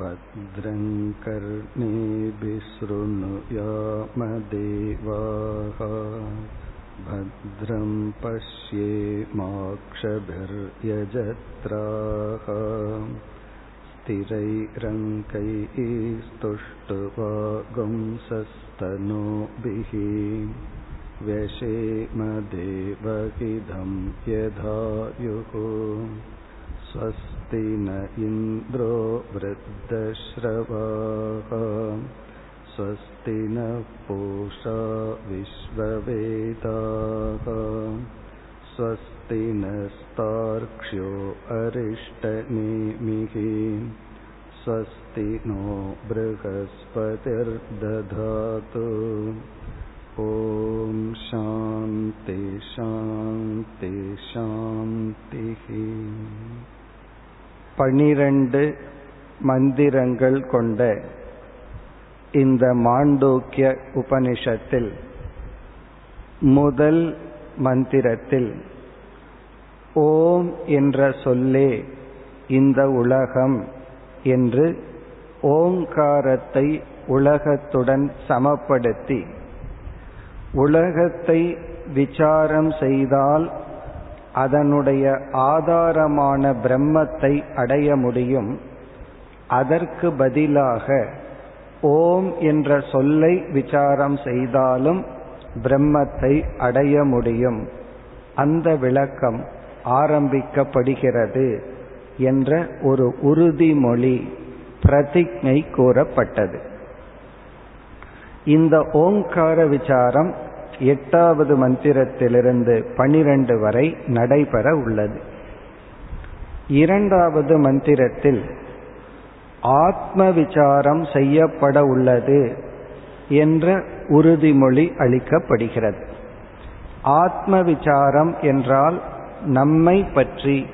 भद्रं कर्णेभिसृणुयामदेवाः भद्रं पश्येमाक्षभिर्यजत्राः स्थिरैरङ्कैः स्तुष्टुवागुंसस्तनूभिः व्यशेमदेवहिदं यधायुः स्वस्ति न इन्द्रो वृद्धश्रवाः स्वस्ति नः पूषा विश्ववेदाः स्वस्ति नस्तार्क्ष्यो अरिष्टनेमिः स्वस्ति नो बृहस्पतिर्दधातु ॐ शान्ति शान्ति शान्तिः பனிரெண்டு மந்திரங்கள் கொண்ட இந்த மாண்டோக்கிய உபனிஷத்தில் முதல் மந்திரத்தில் ஓம் என்ற சொல்லே இந்த உலகம் என்று ஓங்காரத்தை உலகத்துடன் சமப்படுத்தி உலகத்தை விசாரம் செய்தால் அதனுடைய ஆதாரமான பிரம்மத்தை அடைய முடியும். அதற்கு பதிலாக ஓம் என்ற சொல்லை விசாரம் செய்தாலும் பிரம்மத்தை அடைய முடியும். அந்த விளக்கம் ஆரம்பிக்கப்படுகிறது என்ற ஒரு உறுதிமொழி பிரதிஜை கூறப்பட்டது. இந்த ஓங்கார விசாரம் எட்டாவது மந்திரத்திலிருந்து பனிரெண்டு வரை நடைபெற உள்ளது. இரண்டாவது மந்திரத்தில் ஆத்ம விசாரம் செய்யப்பட உள்ளது என்ற உறுதிமொழி அளிக்கப்படுகிறது. ஆத்ம விசாரம் என்றால் நம்மை பற்றி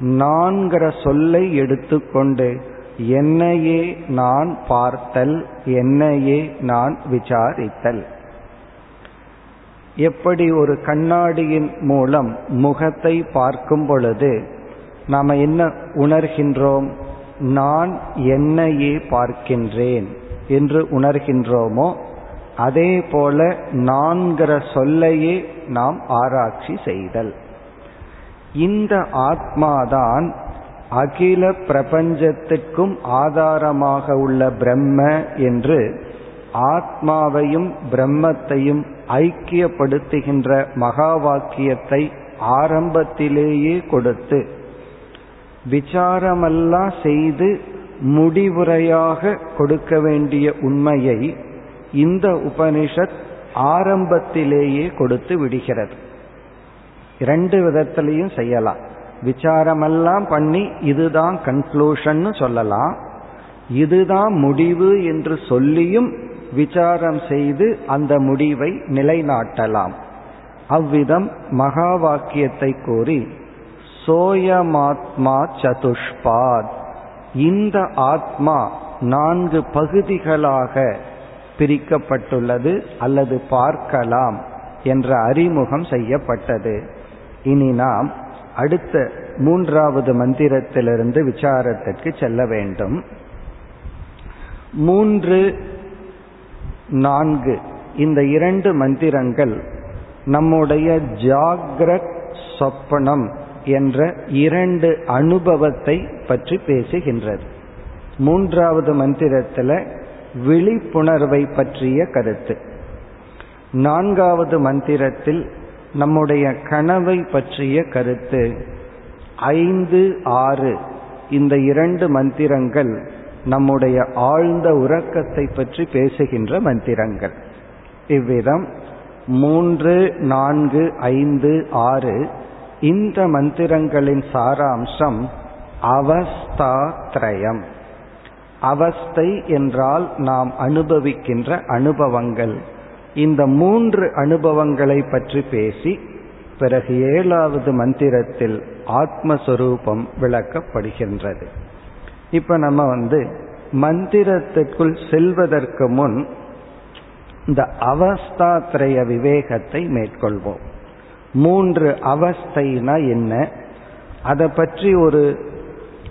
நான்கிற சொல்லை எடுத்துக்கொண்டு என்னையே நான் பார்த்தல் என்னையே நான் விசாரித்தல். எப்படி ஒரு கண்ணாடியின் மூலம் முகத்தை பார்க்கும் பொழுது நாம் என்ன உணர்கின்றோம்? நான் என்னையே பார்க்கின்றேன் என்று உணர்கின்றோமோ அதே போல நான்கிற சொல்லையே நாம் ஆராய்ச்சி செய்தல். இந்த ஆத்மாதான் அகில பிரபஞ்சத்திற்கும் ஆதாரமாக உள்ள பிரம்ம என்று ஆத்மாவையும் பிரம்மத்தையும் ஐக்கியப்படுத்துகின்ற மகா வாக்கியத்தை ஆரம்பத்திலேயே கொடுத்து விசாரமெல்லாம் செய்து முடிவுரையாக கொடுக்க வேண்டிய உண்மையை இந்த உபனிஷத் ஆரம்பத்திலேயே கொடுத்து விடுகிறது. இரண்டு விதத்திலையும் செய்யலாம். விசாரமெல்லாம் பண்ணி இதுதான் கன்க்ளூஷன் சொல்லலாம். இதுதான் முடிவு என்று சொல்லியும் விசாரம் செய்து அந்த முடிவை நிலைநாட்டலாம். அவ்விதம் மகா வாக்கியத்தை கூறி சோயமாத்மா சதுஷ்பாத் இந்த ஆத்மா நான்கு பகுதிகளாக பிரிக்கப்பட்டுள்ளது அல்லது பார்க்கலாம் என்ற அறிமுகம் செய்யப்பட்டது. இனி நாம் அடுத்த மூன்றாவது மந்திரத்திலிருந்து விசாரத்திற்கு செல்ல வேண்டும். மூன்று நான்கு. இந்த இரண்டு மந்திரங்கள் நம்முடைய ஜாகிரத் சொப்பனம் என்ற இரண்டு அனுபவத்தை பற்றி பேசுகின்றது. மூன்றாவது மந்திரத்தில் விழிப்புணர்வை பற்றிய கருத்து. நான்காவது மந்திரத்தில் நம்முடைய கனவை பற்றிய கருத்து. ஐந்து ஆறு. இந்த இரண்டு மந்திரங்கள் நம்முடைய ஆழ்ந்த உறக்கத்தை பற்றி பேசுகின்ற மந்திரங்கள். இவ்விதம் மூன்று நான்கு ஐந்து ஆறு இந்த மந்திரங்களின் சாராம்சம் அவஸ்தாத்ரயம். அவஸ்தை என்றால் நாம் அனுபவிக்கின்ற அனுபவங்கள். இந்த மூன்று அனுபவங்களை பற்றி பேசி பிறகு ஏழாவது மந்திரத்தில் ஆத்மஸ்வரூபம் விளக்கப்படுகின்றது. இப்ப நம்ம வந்து மந்திரத்திற்குள் செல்வதற்கு முன் இந்த அவஸ்தாத்ரய விவேகத்தை மேற்கொள்வோம். மூன்று அவஸ்தைனா என்ன? அதை பற்றி ஒரு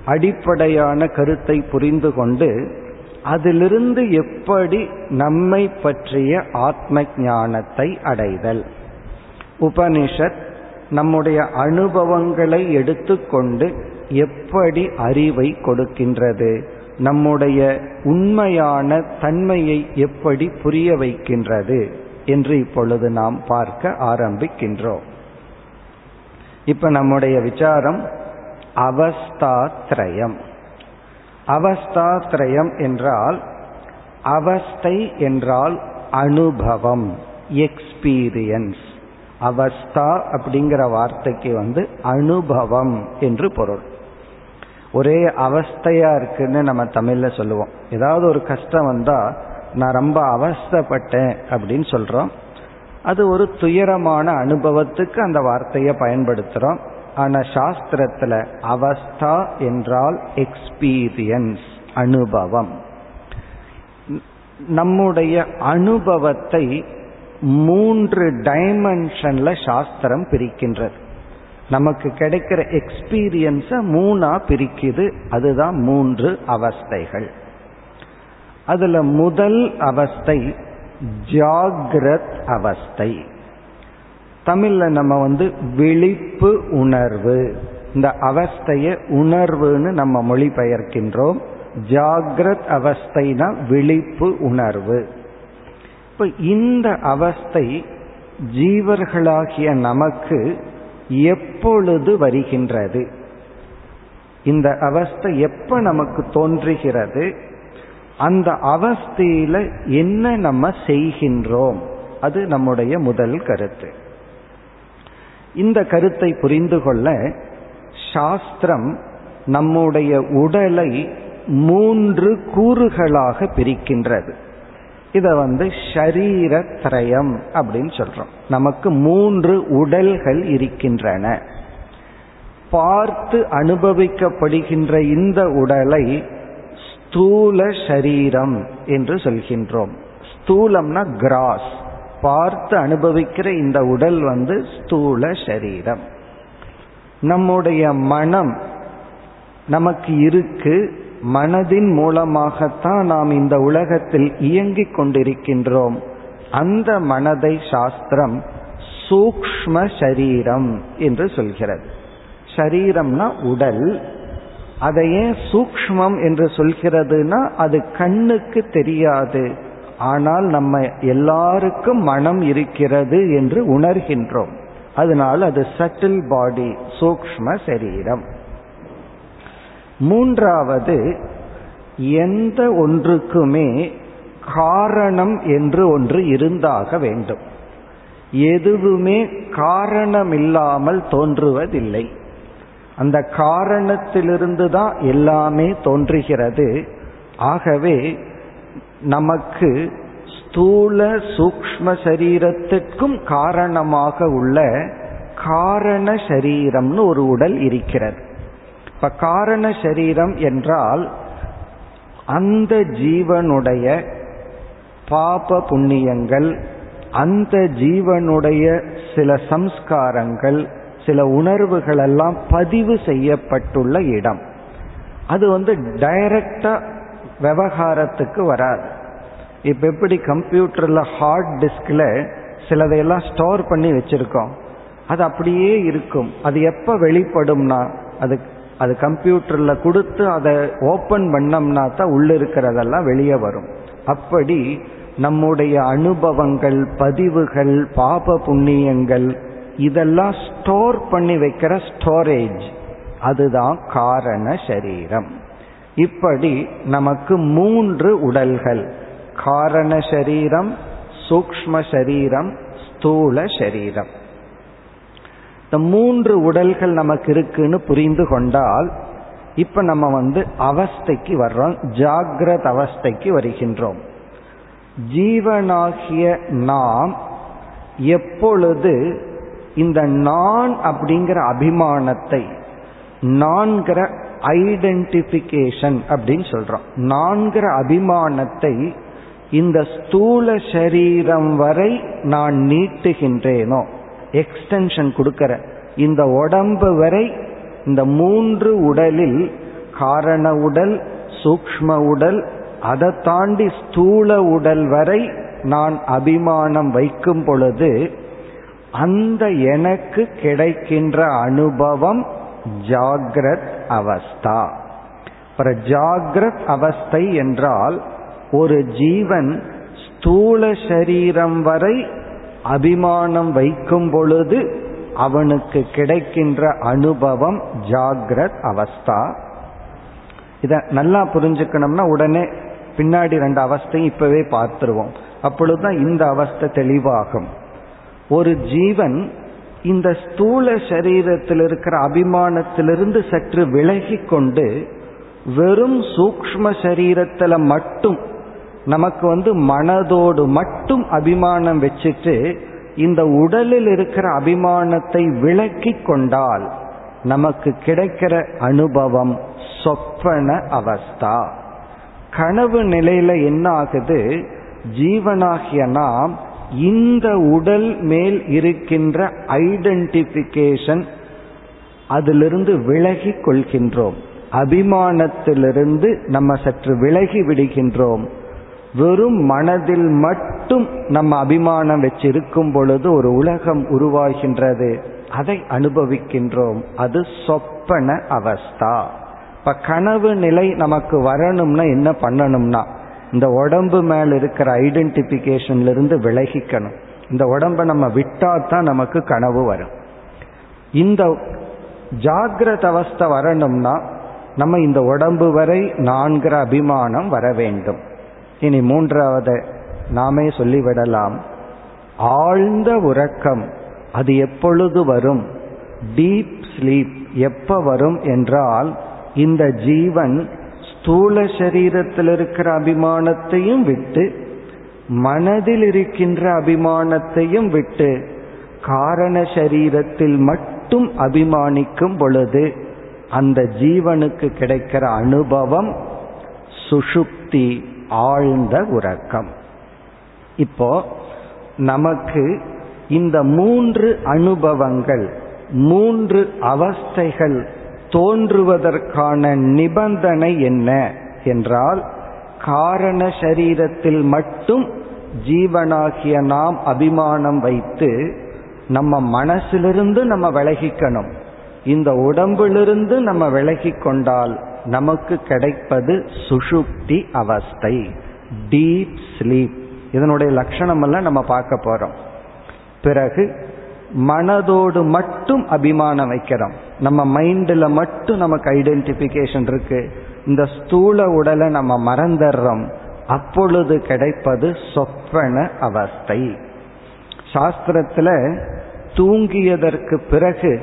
அடிப்படையான கருத்தை புரிந்து கொண்டு அதிலிருந்து எப்படி நம்மை பற்றிய ஆத்ம ஞானத்தை அடைதல். உபனிஷத் நம்முடைய அனுபவங்களை எடுத்துக்கொண்டு எப்படி அறிவை கொடுக்கின்றது? நம்முடைய உண்மையான தன்மையை எப்படி புரிய வைக்கின்றது? என்று இப்பொழுது நாம் பார்க்க ஆரம்பிக்கின்றோம். இப்ப நம்முடைய விசாரம் அவஸ்தாத்ரயம். அவஸ்தாத்ரயம் என்றால் அவஸ்தை என்றால் அனுபவம் எக்ஸ்பீரியன்ஸ் அவஸ்தா அப்படிங்கிற வார்த்தைக்கு வந்து அனுபவம் என்று பொருள். ஒரே அவஸ்தையா இருக்குன்னு நம்ம தமிழ்ல சொல்லுவோம். ஏதாவது ஒரு கஷ்டம் வந்தா நான் ரொம்ப அவஸ்தப்பட்டேன் அப்படின்னு சொல்றோம். அது ஒரு துயரமான அனுபவத்துக்கு அந்த வார்த்தையை பயன்படுத்துறோம். ஆனா சாஸ்திரத்துல அவஸ்தா என்றால் எக்ஸ்பீரியன்ஸ் அனுபவம். நம்முடைய அனுபவத்தை மூன்று டைமென்ஷன்ல சாஸ்திரம் பிரிக்கின்றது. நமக்கு கிடைக்கிற எக்ஸ்பீரியன்ஸ மூணா பிரிக்குது. அதுதான் மூன்று அவஸ்தைகள். அதுல முதல் அவஸ்தை ஜாகிரத் அவஸ்தை. தமிழ்ல நம்ம வந்து விழிப்பு உணர்வு. இந்த அவஸ்தைய உணர்வுன்னு நம்ம மொழிபெயர்க்கின்றோம். ஜாகிரத் அவஸ்தைனா விழிப்பு உணர்வு. இப்ப இந்த அவஸ்தை ஜீவர்களாகிய நமக்கு எப்பொழுது வருகின்றது? இந்த அவஸ்தை எப்ப நமக்கு தோன்றுகிறது? அந்த அவஸ்தையில என்ன நம்ம செய்கின்றோம்? அது நம்முடைய முதல் கருத்து. இந்த கருத்தை புரிந்து கொள்ள சாஸ்திரம் நம்முடைய உடலை மூன்று கூறுகளாக பிரிக்கின்றது. இத வந்து ஷரீரத்ரயம் அப்படின்னு சொல்றோம். நமக்கு மூன்று உடல்கள் இருக்கின்றன. பார்த்து அனுபவிக்கப்படுகின்ற இந்த உடலை ஸ்தூல சரீரம் என்று சொல்கின்றோம். ஸ்தூலம்னா கிராஸ். பார்த்து அனுபவிக்கிற இந்த உடல் வந்து ஸ்தூல சரீரம் நம்முடைய மனம் நமக்கு இருக்கு மனதின் மூலமாகத்தான் நாம் இந்த உலகத்தில் இயங்கிக் கொண்டிருக்கின்றோம். அந்த மனதை சாஸ்திரம் சூக்ம சரீரம் என்று சொல்கிறது. சரீரம்னா உடல். அதையே சூக்மம் என்று சொல்கிறதுனா அது கண்ணுக்கு தெரியாது. ஆனால் நம்ம எல்லாருக்கும் மனம் இருக்கிறது என்று உணர்கின்றோம். அதனால் அது சட்டில் பாடி சூக்ம சரீரம். மூன்றாவது எந்த ஒன்றுக்குமே காரணம் என்று ஒன்று இருந்தாக வேண்டும். எதுவுமே காரணமில்லாமல் தோன்றுவதில்லை. அந்த காரணத்திலிருந்து தான் எல்லாமே தோன்றுகிறது. ஆகவே நமக்கு ஸ்தூல சூக்ம சரீரத்திற்கும் காரணமாக உள்ள காரண சரீரம்னு ஒரு உடல் இருக்கிறது. இப்ப காரண சரீரம் என்றால் அந்த ஜீவனுடைய பாப புண்ணியங்கள் அந்த ஜீவனுடைய சில சம்ஸ்காரங்கள் சில உணர்வுகள் எல்லாம் பதிவு செய்யப்பட்டுள்ள இடம். அது வந்து டைரக்டா விவகாரத்துக்கு வராது. இப்ப எப்படி கம்ப்யூட்டர்ல ஹார்ட் டிஸ்க்ல சிலதையெல்லாம் ஸ்டோர் பண்ணி வச்சிருக்கோம் அது அப்படியே இருக்கும். அது எப்ப வெளிப்படும்னா அது அது கம்ப்யூட்டர்ல கொடுத்து அதை ஓபன் பண்ணோம்னா தான் உள்ள இருக்கிறதெல்லாம் வெளியே வரும். அப்படி நம்முடைய அனுபவங்கள் பதிவுகள் பாப புண்ணியங்கள் இதெல்லாம் ஸ்டோர் பண்ணி வைக்கிற ஸ்டோரேஜ். அதுதான் காரண சரீரம். இப்படி நமக்கு மூன்று உடல்கள். காரண சரீரம் சூக்ம சரீரம் ஸ்தூல சரீரம். இந்த மூன்று உடல்கள் நமக்கு இருக்குன்னு புரிந்து கொண்டால் இப்ப நம்ம வந்து அவஸ்தைக்கு வர்றோம் ஜாகிரத அவஸ்தைக்கு வருகின்றோம். ஜீவனாகிய நாம் எப்பொழுது இந்த நான் அப்படிங்கிற அபிமானத்தை நான்கிற ஐடென்டிபிகேஷன் அப்படின்னு சொல்றோம். நான்கிற அபிமானத்தை இந்த ஸ்தூல சரீரம் வரை நான் நீட்டுகின்றேனோ எக்ஸ்டென்ஷன் கொடுக்கற. இந்த உடம்பு வரை இந்த மூன்று உடலில் காரண உடல் சூக்ம உடல் அதை தாண்டி ஸ்தூல உடல் வரை நான் அபிமானம் வைக்கும் பொழுது அந்த எனக்கு கிடைக்கின்ற அனுபவம் ஜாகிரத் அவஸ்தா. ஜாகிரத் அவஸ்தை என்றால் ஒரு ஜீவன் ஸ்தூல சரீரம் வரை அபிமானம் வைக்கும் பொழுது அவனுக்கு கிடைக்கின்ற அனுபவம் ஜாகிரத் அவஸ்தா. இத நல்லா புரிஞ்சுக்கணும்னா உடனே பின்னாடி ரெண்டு அவஸ்தையும் இப்பவே பார்த்துருவோம். அப்பொழுதுதான் இந்த அவஸ்தை தெளிவாகும். ஒரு ஜீவன் இந்த ஸ்தூல சரீரத்தில் இருக்கிற அபிமானத்திலிருந்து சற்று விலகி கொண்டு வெறும் சூக்ம சரீரத்தில் மட்டும் நமக்கு வந்து மனதோடு மட்டும் அபிமானம் வச்சுட்டு இந்த உடலில் இருக்கிற அபிமானத்தை விலக்கி கொண்டால் நமக்கு கிடைக்கிற அனுபவம் சொப்பன அவஸ்தா. கனவு நிலையில என்ன ஆகுது ஜீவனாகிய நாம் இந்த உடல் மேல் இருக்கின்ற ஐடென்டிபிகேஷன் அதிலிருந்து விலகி கொள்கின்றோம். அபிமானத்திலிருந்து நம்ம சற்று விலகி விடுகின்றோம். வெறும் மனதில் மட்டும் நம்ம அபிமானம் வச்சிருக்கும் பொழுது ஒரு உலகம் உருவாகின்றது. அதை அனுபவிக்கின்றோம். அது சொப்பன அவஸ்தா. இப்ப கனவு நிலை நமக்கு வரணும்னா என்ன பண்ணணும்னா இந்த உடம்பு மேல இருக்கிற ஐடென்டிபிகேஷன்ல இருந்து விலகிக்கணும். இந்த உடம்ப நம்ம விட்டா தான் நமக்கு கனவு வரும். இந்த ஜாகிரத அவஸ்தை வரணும்னா நம்ம இந்த உடம்பு வரை நான்கிற அபிமானம் வர வேண்டும். இனி மூன்றாவது நாமே சொல்லிவிடலாம். ஆழ்ந்த உறக்கம் அது எப்பொழுது வரும்? டீப் ஸ்லீப் எப்ப வரும் என்றால் இந்த ஜீவன் ஸ்தூல சரீரத்தில் இருக்கிற அபிமானத்தையும் விட்டு மனதில் இருக்கின்ற அபிமானத்தையும் விட்டு காரண சரீரத்தில் மட்டும் அபிமானிக்கும் பொழுது அந்த ஜீவனுக்கு கிடைக்கிற அனுபவம் சுஷுப்தி ஆழ்ந்த உறக்கம். இப்போ நமக்கு இந்த மூன்று அனுபவங்கள் மூன்று அவஸ்தைகள் தோன்றுவதற்கான நிபந்தனை என்ன என்றால் காரண சரீரத்தில் மட்டும் ஜீவனாகிய நாம் அபிமானம் வைத்து நம்ம மனசிலிருந்து நம்ம விலகிக்கணும். இந்த உடம்பிலிருந்து நம்ம விலகி கொண்டால் நமக்கு கிடைப்பது சுஷுப்தி அவஸ்தை டீப் ஸ்லீப் இதனுடைய லட்சணம் எல்லாம் நம்ம பார்க்க போறோம். பிறகு மனதோடு மட்டும் அபிமானம் வைக்கிறோம். நம்ம மைண்டில் மட்டும் நமக்கு ஐடென்டிபிகேஷன் இருக்கு. இந்த ஸ்தூல உடலை நம்ம மறந்துடுறோம். அப்பொழுது கிடைப்பது சொப்பன அவஸ்தை. சாஸ்திரத்துல தூங்கியதற்கு பிறகு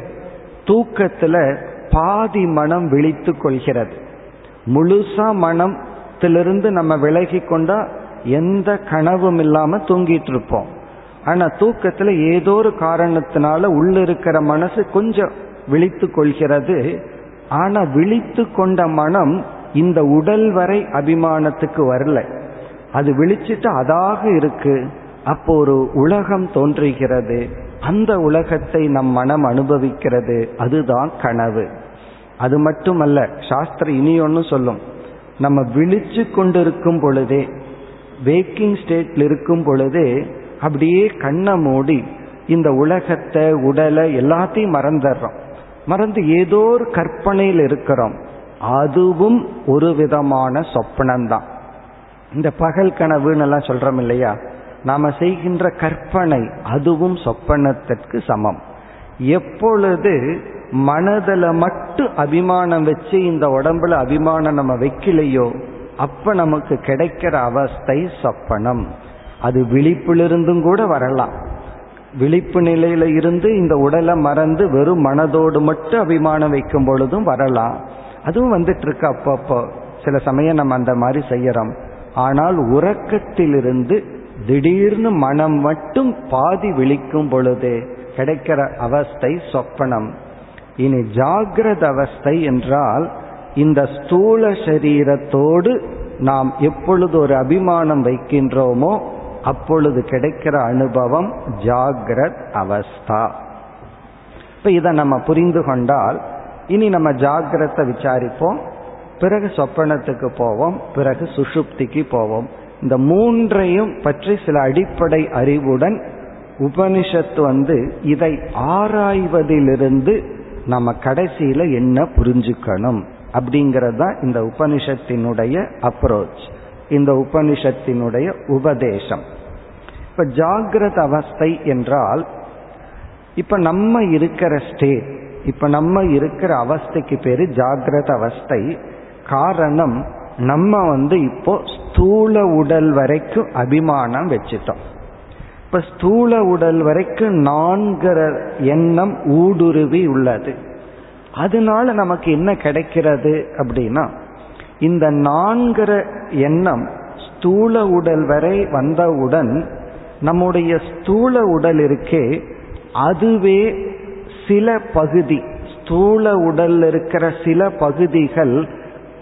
தூக்கத்துல பாதி மனம் விழித்து கொள்கிறது. முழுசா மனத்திலிருந்து நம்ம விலகி கொண்டா எந்த கனவும் இல்லாம தூங்கிட்டு இருப்போம். ஆனா தூக்கத்துல ஏதோ ஒரு காரணத்தினால உள்ள இருக்கிற மனசு கொஞ்சம் விழித்து கொள்கிறது. ஆனா விழித்து கொண்ட மனம் இந்த உடல் வரை அபிமானத்துக்கு வரல. அது விழிச்சிட்டு அதாக இருக்கு. அப்போ ஒரு உலகம் தோன்றுகிறது. அந்த உலகத்தை நம் மனம் அனுபவிக்கிறது. அதுதான் கனவு. அது மட்டுமல்ல சாஸ்திரம் இனி ஒன்று சொல்லும். நம்ம விழிச்சு கொண்டிருக்கும் பொழுதே வேக்கிங் ஸ்டேட்ல இருக்கும் பொழுதே அப்படியே கண்ணை மூடி இந்த உலகத்தை உடலை எல்லாத்தையும் மறந்துடுறோம். மறந்து ஏதோ ஒரு கற்பனையில் இருக்கிறோம். அதுவும் ஒரு விதமான சொப்பனம்தான். இந்த பகல் கனவுன்னு எல்லாம் சொல்றோம் இல்லையா? நாம செய்கின்ற கற்பனை அதுவும் சொப்பனத்திற்கு சமம். எப்பொழுது மனதில் மட்டும் அபிமானம் வச்சு இந்த உடம்புல அபிமானம் நம்ம வைக்கலையோ அப்ப நமக்கு கிடைக்கிற அவஸ்தை சொப்பனம். அது விழிப்பிலிருந்தும் கூட வரலாம். விழிப்பு நிலையில இருந்து இந்த உடலை மறந்து வெறும் மனதோடு மட்டும் அபிமானம் வைக்கும் பொழுதும் வரலாம். அதுவும் வந்துட்டு இருக்கு அப்பப்போ. சில சமயம் நம்ம அந்த மாதிரி செய்யறோம். ஆனால் உறக்கத்திலிருந்து திடீர்னு மனம் மட்டும் பாதி விழிக்கும் பொழுது கிடைக்கிற அவஸ்தை சொப்பனம். இனி ஜாகிரத அவஸ்தை என்றால் இந்த ஸ்தூல சரீரத்தோடு நாம் எப்பொழுது ஒரு அபிமானம் வைக்கின்றோமோ அப்பொழுது கிடைக்கிற அனுபவம் ஜாகிரத் அவஸ்தா. இப்ப இதை நம்ம புரிந்து கொண்டால் இனி நம்ம ஜாகிரத்தை விசாரிப்போம் பிறகு சொப்பனத்துக்கு போவோம் பிறகு சுஷுப்திக்கு போவோம். இந்த மூன்றையும் பற்றி சில அடிப்படை அறிவுடன் உபனிஷத்து வந்து இதை ஆராய்வதிலிருந்து நம்ம கடைசியில என்ன புரிஞ்சுக்கணும் அப்படிங்கிறது தான் இந்த உபனிஷத்தினுடைய அப்ரோச் இந்த உபனிஷத்தினுடைய உபதேசம். இப்ப ஜாகிரத அவஸ்தை என்றால் இப்ப நம்ம இருக்கிற ஸ்டேட் இப்ப நம்ம இருக்கிற அவஸ்தைக்கு பேரு ஜாகிரத அவஸ்தை. காரணம் நம்ம வந்து இப்போ ஸ்தூல உடல் வரைக்கும் அபிமானம் வச்சுட்டோம். இப்ப ஸ்தூல உடல் வரைக்கும் நான்கிற எண்ணம் ஊடுருவி உள்ளது. அதனால நமக்கு என்ன கிடைக்கிறது அப்படின்னா இந்த நான்கிற எண்ணம் ஸ்தூல உடல் வரை வந்தவுடன் நம்முடைய ஸ்தூல உடல் இருக்கே அதுவே சில பகுதி ஸ்தூல உடல் இருக்கிற சில பகுதிகள்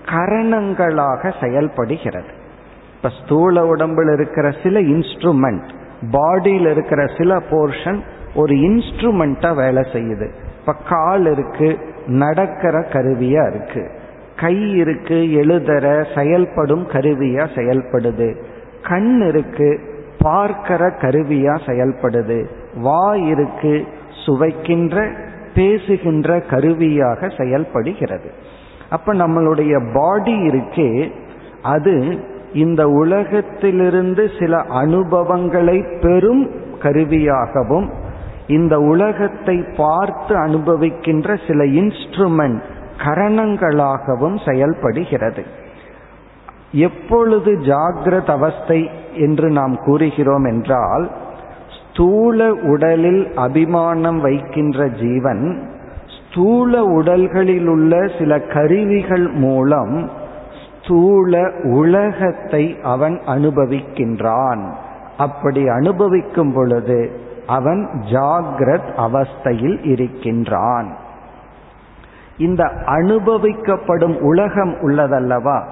கரணங்களாக செயல்படுகிறது. இப்ப ஸ்தூல உடம்பில் இருக்கிற சில இன்ஸ்ட்ருமெண்ட் பாடியில் இருக்கிற சில போர்ஷன் ஒரு இன்ஸ்ட்ருமெண்டா வேலை செய்யுது. இப்ப கால் இருக்கு நடக்கிற கருவியா இருக்கு. கை இருக்கு எழுதுற செயல்படும் கருவியா செயல்படுது. கண் இருக்கு பார்க்கிற கருவியா செயல்படுது. வாய் இருக்கு சுவைக்கின்ற பேசுகின்ற கருவியாக செயல்படுகிறது. அப்ப நம்மளுடைய பாடி இருக்கே அது இந்த உலகத்திலிருந்து சில அனுபவங்களை பெறும் கருவியாகவும் இந்த உலகத்தை பார்த்து அனுபவிக்கின்ற சில இன்ஸ்ட்ருமெண்ட் கரணங்களாகவும் செயல்படுகிறது. எப்பொழுது ஜாகிரத அவஸ்தை என்று நாம் கூறுகிறோம் என்றால் ஸ்தூல உடலில் அபிமானம் வைக்கின்ற ஜீவன் ஸ்தூல உடல்களில் உள்ள சில கருவிகள் மூலம் ஸ்தூல உலகத்தை அவன் அனுபவிக்கின்றான். அப்படி அனுபவிக்கும் பொழுது அவன் ஜாகிரத் அவஸ்தையில் இருக்கின்றான். இந்த அனுபவிக்கப்படும் உலகம் உள்ளதல்லவா?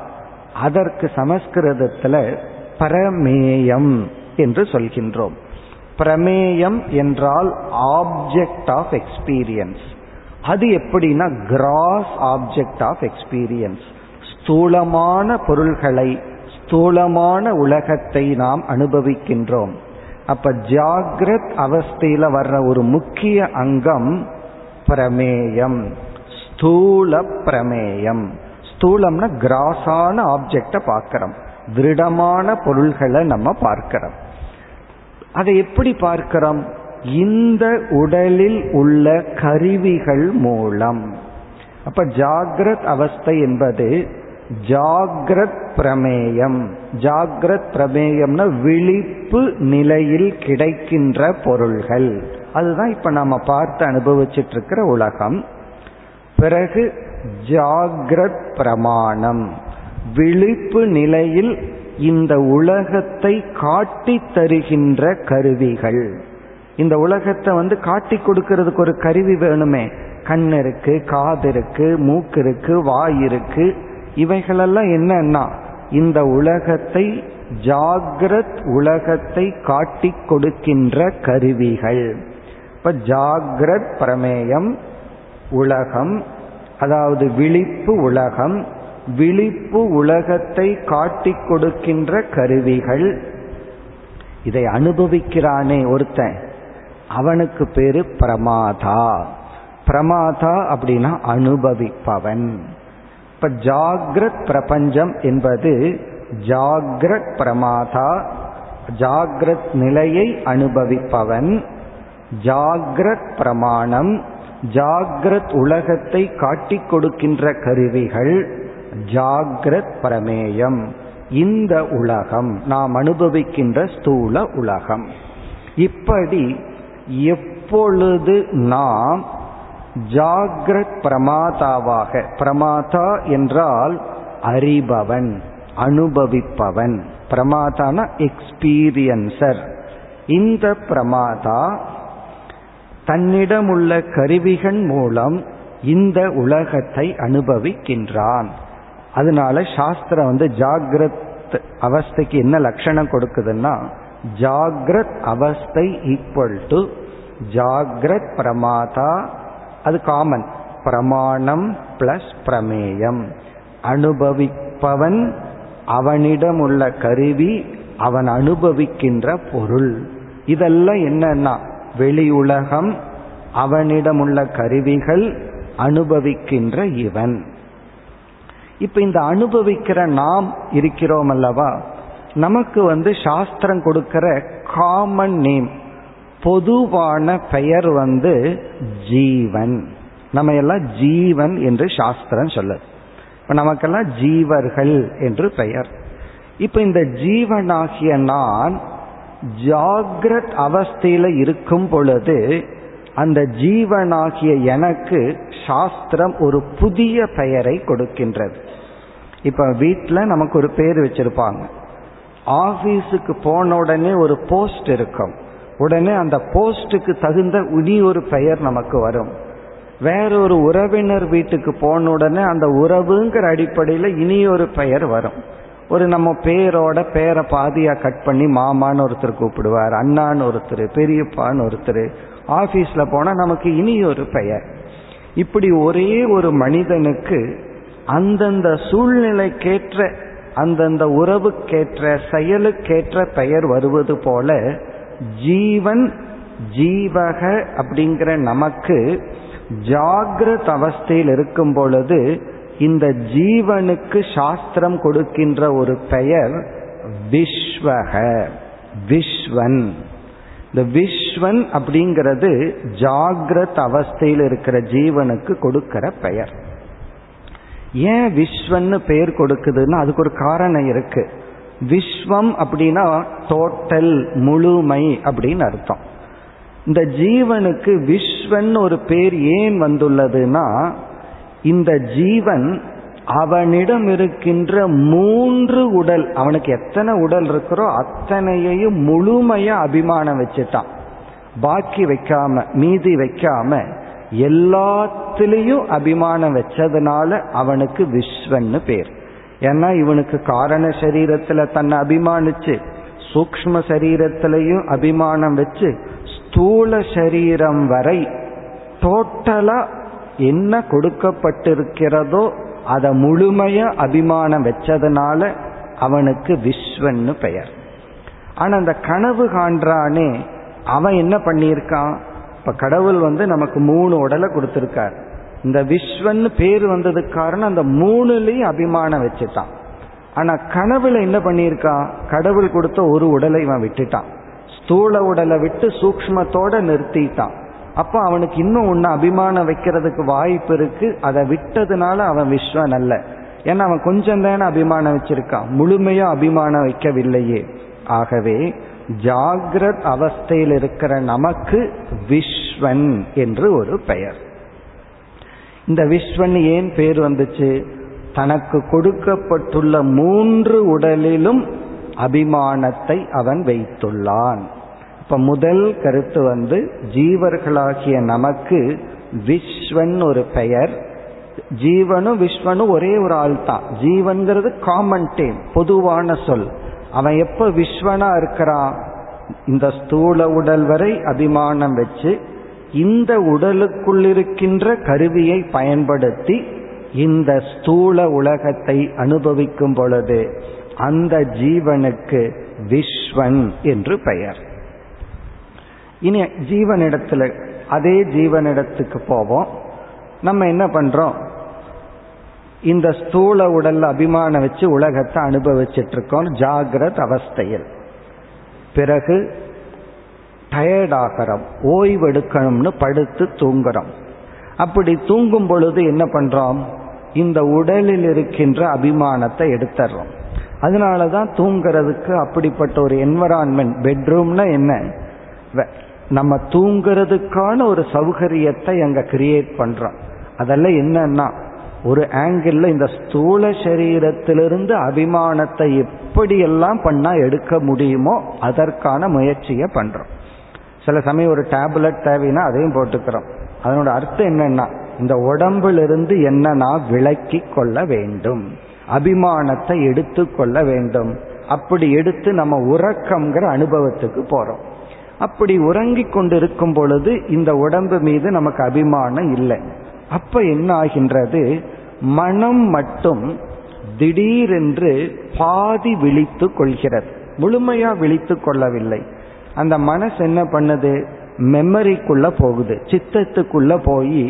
அதற்கு சமஸ்கிருதத்தில் பிரமேயம் என்று சொல்கின்றோம். பிரமேயம் என்றால் ஆப்ஜெக்ட் ஆஃப் எக்ஸ்பீரியன்ஸ் அது எப்படின்னா கிராஸ் ஆப்ஜெக்ட் ஆஃப் எக்ஸ்பீரியன்ஸ் ஸ்தூலமான பொருள்களை ஸ்தூலமான உலகத்தை நாம் அனுபவிக்கின்றோம். அப்ப ஜாகிரத் அவஸ்தையில வர்ற ஒரு முக்கிய அங்கம் பிரமேயம். ஸ்தூல பிரமேயம். ஸ்தூலம்னா கிராஸான ஆப்ஜெக்ட பார்க்கிறோம். திருடமான பொருள்களை நம்ம பார்க்கிறோம். அதை எப்படி பார்க்கிறோம்? இந்த உடலில் உள்ள கருவிகள் மூலம். அப்ப ஜாகிரத் அவஸ்தை என்பது ஜாகிரத் பிரமேயம். ஜாகிரத் பிரமேயம்னா விழிப்பு நிலையில் கிடைக்கின்ற பொருள்கள். அதுதான் இப்ப நாம பார்த்து அனுபவிச்சுட்டு இருக்கிற உலகம். பிறகு ஜாகிரத் பிரமாணம். விழிப்பு நிலையில் இந்த உலகத்தை காட்டி தருகின்ற கருவிகள். இந்த உலகத்தை வந்து காட்டி கொடுக்கறதுக்கு ஒரு கருவி வேணுமே. கண் இருக்கு காது இருக்கு மூக்கு இருக்கு வாய் இருக்கு. இவைகளெல்லாம் என்னன்னா இந்த உலகத்தை ஜாகிரத் உலகத்தை காட்டி கொடுக்கின்ற கருவிகள். இப்ப ஜாகிரத் பிரமேயம் உலகம் அதாவது விழிப்பு உலகம் விழிப்பு உலகத்தை காட்டி கொடுக்கின்ற கருவிகள். இதை அனுபவிக்கிறானே ஒருத்தன். அவனுக்கு பேரு பிரமாதா. பிரமாதா அப்படின்னா அனுபவிப்பவன். இப்ப ஜாகிரத் பிரபஞ்சம் என்பது ஜாகிரத் பிரமாதா ஜாகிரத் நிலையை அனுபவிப்பவன் ஜாகிரத் பிரமாணம் ஜாகிரத் உலகத்தை காட்டிக் கொடுக்கின்ற கருவிகள் ஜாகிரத் பிரமேயம். இந்த உலகம் நாம் அனுபவிக்கின்ற ஸ்தூல உலகம். இப்படி எப்பொழுது நாம் ஜாகிரத் பிரமாதாவாக. பிரமாதா என்றால் அறிபவன் அனுபவிப்பவன். பிரமாதான எக்ஸ்பீரியன்சர் இந்த பிரமாதா தன்னிடம் உள்ள கருவிகள் மூலம் இந்த உலகத்தை அனுபவிக்கின்றான். அதனால சாஸ்திரம் வந்து ஜாகிரத் அவஸ்தைக்கு என்ன லட்சணம் கொடுக்குதுன்னா ஜாகிரத் அவஸ்தை ஈக்குவல் டு ஜாகிரத் பிரமாதா அது காமன் பிரமாணம் பிளஸ் பிரமேயம். அனுபவிப்பவன் அவனிடம் உள்ள கருவி அவன் அனுபவிக்கின்ற பொருள். இதெல்லாம் என்னன்னா வெளி உலகம் அவனிடம் உள்ள கருவிகள் அனுபவிக்கின்ற இவன். இப்ப இந்த அனுபவிக்கிற நாம் இருக்கிறோம் அல்லவா? நமக்கு வந்து சாஸ்திரம் கொடுக்கிற காமன் நேம் பொதுவான பெயர் வந்து ஜீவன். நம்ம எல்லாம் ஜீவன் என்று சாஸ்திரம் சொல்லுது. இப்ப நமக்கெல்லாம் ஜீவர்கள் என்று பெயர். இப்ப இந்த ஜீவனாகிய நான் ஜாகிரத் அவஸ்தையில இருக்கும் பொழுது அந்த ஜீவனாகிய எனக்கு சாஸ்திரம் ஒரு புதிய பெயரை கொடுக்கின்றது. இப்ப வீட்டில் நமக்கு ஒரு பேர் வச்சிருப்பாங்க. ஆபீஸுக்கு போன உடனே ஒரு போஸ்ட் இருக்கும். உடனே அந்த போஸ்டுக்கு தகுந்த இனி ஒரு பெயர் நமக்கு வரும். வேறொரு உறவினர் வீட்டுக்கு போன உடனே அந்த உறவுங்கிற அடிப்படையில் இனி ஒரு பெயர் வரும். ஒரு நம்ம பேரோட பேரை பாதியாக கட் பண்ணி மாமான்னு ஒருத்தர் கூப்பிடுவார் அண்ணான்னு ஒருத்தர் பெரியப்பான்னு ஒருத்தர். ஆஃபீஸில் போனால் நமக்கு இனி ஒரு பெயர். இப்படி ஒரே ஒரு மனிதனுக்கு அந்தந்த சூழ்நிலைக்கேற்ற அந்தந்த உறவுக்கேற்ற செயலுக்கேற்ற பெயர் வருவது போல ஜீவன் ஜீவக அப்படிங்கிற நமக்கு ஜாகிரத் அவஸ்தையில் இருக்கும் பொழுது இந்த ஜீவனுக்கு சாஸ்திரம் கொடுக்கின்ற ஒரு பெயர் விஸ்வக விஸ்வன். இந்த விஸ்வன் அப்படிங்கிறது ஜாகிரத் அவஸ்தையில் இருக்கிற ஜீவனுக்கு கொடுக்கிற பெயர். ஏன் விஸ்வன்னு பெயர் கொடுக்குதுன்னா அதுக்கு ஒரு காரணம் இருக்கு. விஸ்வம் அப்படின்னா டோட்டல் முழுமை அப்படின்னு அர்த்தம். இந்த ஜீவனுக்கு விஸ்வன் ஒரு பேர் ஏன் வந்துள்ளதுன்னா இந்த ஜீவன் அவனிடம் இருக்கின்ற மூன்று உடல் அவனுக்கு எத்தனை உடல் இருக்கிறோ அத்தனையையும் முழுமையா அபிமானம் வச்சுட்டான். பாக்கி வைக்காம மீதி வைக்காம எல்லாத்திலையும் அபிமானம் வச்சதுனால அவனுக்கு விஸ்வன்னு பேர். ஏன்னா இவனுக்கு காரண சரீரத்துல தன்னை அபிமானிச்சு சூக்ம சரீரத்திலையும் அபிமானம் வச்சு ஸ்தூல சரீரம் வரை டோட்டலா என்ன கொடுக்கப்பட்டிருக்கிறதோ அதை முழுமையா அபிமானம் வச்சதுனால அவனுக்கு விஸ்வன்னு பெயர். ஆனா அந்த கனவு காண்றானே அவன் என்ன பண்ணியிருக்கான்? இப்ப கடவுள் வந்து நமக்கு மூணு உடலை கொடுத்திருக்கார். இந்த விஸ்வன்னு பேர் வந்ததுக்கு காரணம் அந்த மூணுலையும் அபிமானம் வச்சுட்டான். ஆனா கனவுல என்ன பண்ணியிருக்கான் கடவுள் கொடுத்த ஒரு உடலை இவன் விட்டுட்டான். ஸ்தூல உடலை விட்டு சூக்மத்தோட நிறுத்திட்டான். அப்ப அவனுக்கு இன்னும் ஒன்னு அபிமானம் வைக்கிறதுக்கு வாய்ப்பு இருக்கு. அதை விட்டதுனால அவன் விஸ்வன் அல்ல. ஏன்னா அவன் கொஞ்சம் தானே அபிமானம் வச்சிருக்கான். முழுமையா அபிமானம் வைக்கவில்லையே. ஆகவே ஜாகிரத் அவஸ்தையில் இருக்கிற நமக்கு விஸ்வன் என்று ஒரு பெயர். இந்த விஸ்வன் ஏன் பேர் வந்துச்சு? தனக்கு கொடுக்கப்பட்டுள்ள மூன்று உடலிலும் அபிமானத்தை அவன் வைத்துள்ளான். இப்ப முதல் கருத்து வந்து ஜீவர்களாகிய நமக்கு விஸ்வன் ஒரு பெயர் ஜீவனும் விஸ்வனும் ஒரே ஒரு ஆள் தான் ஜீவன்கிறது காமன் டேம் பொதுவான சொல். அவன் எப்ப விஸ்வனா இருக்கிறான்? இந்த ஸ்தூல உடல் வரை அபிமானம் வச்சு இந்த உடலுக்குள்ளிருக்கின்ற கருவியை பயன்படுத்தி இந்த ஸ்தூல உலகத்தை அனுபவிக்கும் பொழுது அந்த ஜீவனுக்கு விஸ்வன் என்று பெயர். இனி ஜீவனிடத்துல அதே ஜீவனிடத்துக்கு போவோம். நம்ம என்ன பண்றோம்? இந்த ஸ்தூல உடல்ல அபிமானம் வச்சு உலகத்தை அனுபவிச்சிட்டு இருக்கோம் ஜாகிரத் அவஸ்தையில். பிறகு டயர்ட் ஆகிறோம் ஓய்வெடுக்கணும்னு படுத்து தூங்குறோம். அப்படி தூங்கும் பொழுது என்ன பண்றோம்? இந்த உடலில் இருக்கின்ற அபிமானத்தை எடுத்துறோம். அதனாலதான் தூங்குறதுக்கு அப்படிப்பட்ட ஒரு என்வரான்மெண்ட் பெட்ரூம்னா என்ன? நம்ம தூங்குறதுக்கான ஒரு சௌகரியத்தை அங்க கிரியேட் பண்றோம். அதெல்லாம் என்னன்னா ஒரு ஆங்கிள் இந்த ஸ்தூல சரீரத்திலிருந்து அபிமானத்தை எப்படியெல்லாம் பண்ணா எடுக்க முடியுமோ அதற்கான முயற்சியை பண்றோம். சில சமயம் ஒரு டேப்லெட் தேவைன்னா அதையும் போட்டுக்கிறோம். அதனோட அர்த்தம் என்னன்னா இந்த உடம்பிலிருந்து என்ன நான் விலக்கி கொள்ள வேண்டும். அபிமானத்தை எடுத்து கொள்ள வேண்டும். அப்படி எடுத்து நம்ம உறக்கம்ங்கிற அனுபவத்துக்கு போறோம். அப்படி உறங்கி கொண்டிருக்கும் பொழுது இந்த உடம்பு மீது நமக்கு அபிமானம் இல்லை. அப்ப என்ன ஆகின்றது? மனம் மட்டும் திடீரென்று பாதி விழித்து கொள்கிறது. முழுமையா விழித்து கொள்ளவில்லை. அந்த மனசு என்ன பண்ணுது? மெமரிக்குள்ள போகுது. சித்தத்துக்குள்ள போய்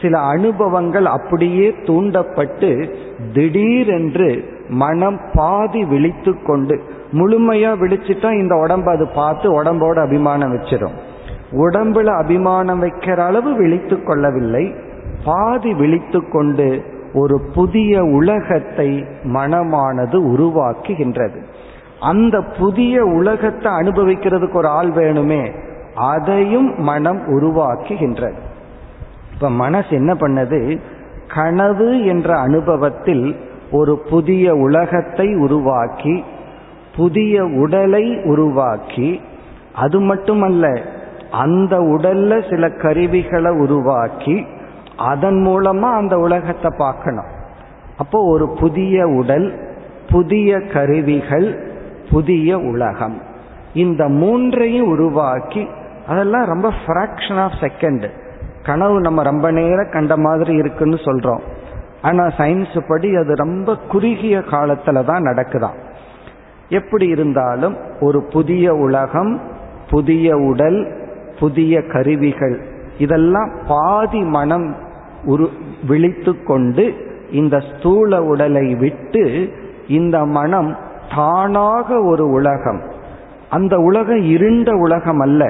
சில அனுபவங்கள் அப்படியே தூண்டப்பட்டு திடீரென்று மனம் பாதி விழித்து கொண்டு முழுமையா விழிச்சிட்டா இந்த உடம்பு அது பார்த்து உடம்போட அபிமானம் வச்சிடும் உடம்புல அபிமானம் வைக்கிற அளவு விழித்து கொள்ளவில்லை. பாதி விழித்து கொண்டு ஒரு புதிய உலகத்தை மனமானது உருவாக்குகின்றது. அந்த புதிய உலகத்தை அனுபவிக்கிறதுக்கு ஒரு ஆள் வேணுமே அதையும் மனம் உருவாக்குகின்றது. இப்ப மனசு என்ன பண்ணது? கனவு என்ற அனுபவத்தில் ஒரு புதிய உலகத்தை உருவாக்கி புதிய உடலை உருவாக்கி அது மட்டுமல்ல அந்த உடல்ல சில கருவிகளை உருவாக்கி அதன் மூலமா அந்த உலகத்தை பார்க்கணும். அப்போ ஒரு புதிய உடல் புதிய கருவிகள் புதிய உலகம். இந்த மூன்றையும் உருவாக்கி அதெல்லாம் ரொம்ப ஃப்ராக்ஷன் ஆஃப் செகண்ட் கனவு நம்ம ரொம்ப நேரம் கண்ட மாதிரி இருக்குன்னு சொல்றோம். ஆனா சயின்ஸ் படி அது ரொம்ப குறுகிய காலத்துல தான் நடக்குதான். எப்படி இருந்தாலும் ஒரு புதிய உலகம் புதிய உடல் புதிய கருவிகள் இதெல்லாம் பாதி மனம் உரு விழித்து கொண்டு இந்த ஸ்தூல உடலை விட்டு இந்த மனம் தானாக ஒரு உலகம். அந்த உலகம் இருண்ட உலகம் அல்ல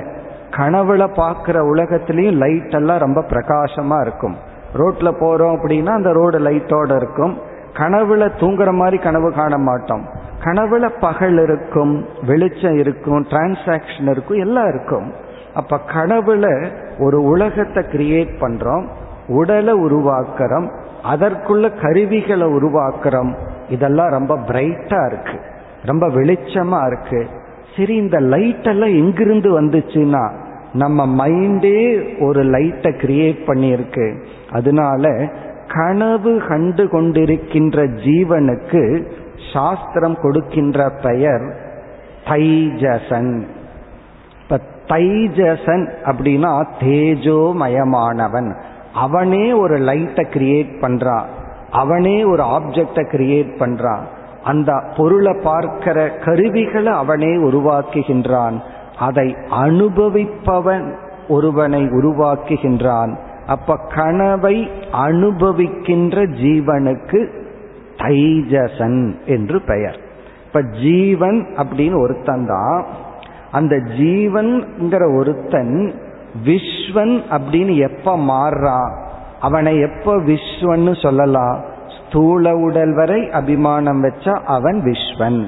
கனவுல பார்க்குற உலகத்திலையும் லைட் எல்லாம் ரொம்ப பிரகாசமா இருக்கும். ரோட்ல போறோம் அப்படின்னா அந்த ரோடு லைட்டோட இருக்கும். கனவுல தூங்குற மாதிரி கனவு காண மாட்டோம். கனவுல பகல் இருக்கும் வெளிச்சம் இருக்கும் டிரான்சாக்ஷன் இருக்கும் எல்லாம் இருக்கும். அப்ப கனவுல ஒரு உலகத்தை கிரியேட் பண்றோம் உடலை உருவாக்குறோம் அதற்குள்ள கருவிகளை உருவாக்குறோம். இதெல்லாம் ரொம்ப பிரைட்டா இருக்கு. ரொம்ப வெளிச்சமா இருக்கு. சரி இந்த லைட் எல்லாம் எங்கிருந்து வந்துச்சுன்னா நம்ம மைண்டே ஒரு லைட்டை கிரியேட் பண்ணியிருக்கு. அதனால கனவு கண்டு கொண்டிருக்கின்ற ஜீவனுக்கு சாஸ்திரம் கொடுக்கின்ற பெயர் தைஜசன். இப்ப தைஜசன் அப்படின்னா தேஜோமயமானவன். அவனே ஒரு லைட்டை கிரியேட் பண்றான் அவனே ஒரு ஆப்ஜெக்டை கிரியேட் பண்றான் அந்த பொருளை பார்க்கிற கருவிகளை அவனே உருவாக்குகின்றான். அதை அனுபவிப்பவன் ஒருவனை உருவாக்குகின்றான். அப்ப கனவை அனுபவிக்கின்ற ஜீவனுக்கு தைஜசன் என்று பெயர். இப்ப ஜீவன் அப்படின்னு ஒருத்தன் தான். அந்த ஜீவன்கிற ஒருத்தன் விஸ்வன் அப்படின்னு எப்ப மாறுறான்? அவனை எப்ப விஸ்வன்னு சொல்லலாம்? ஸ்தூல உடல் வரை அபிமானம் வச்சா அவன் விஸ்வன்.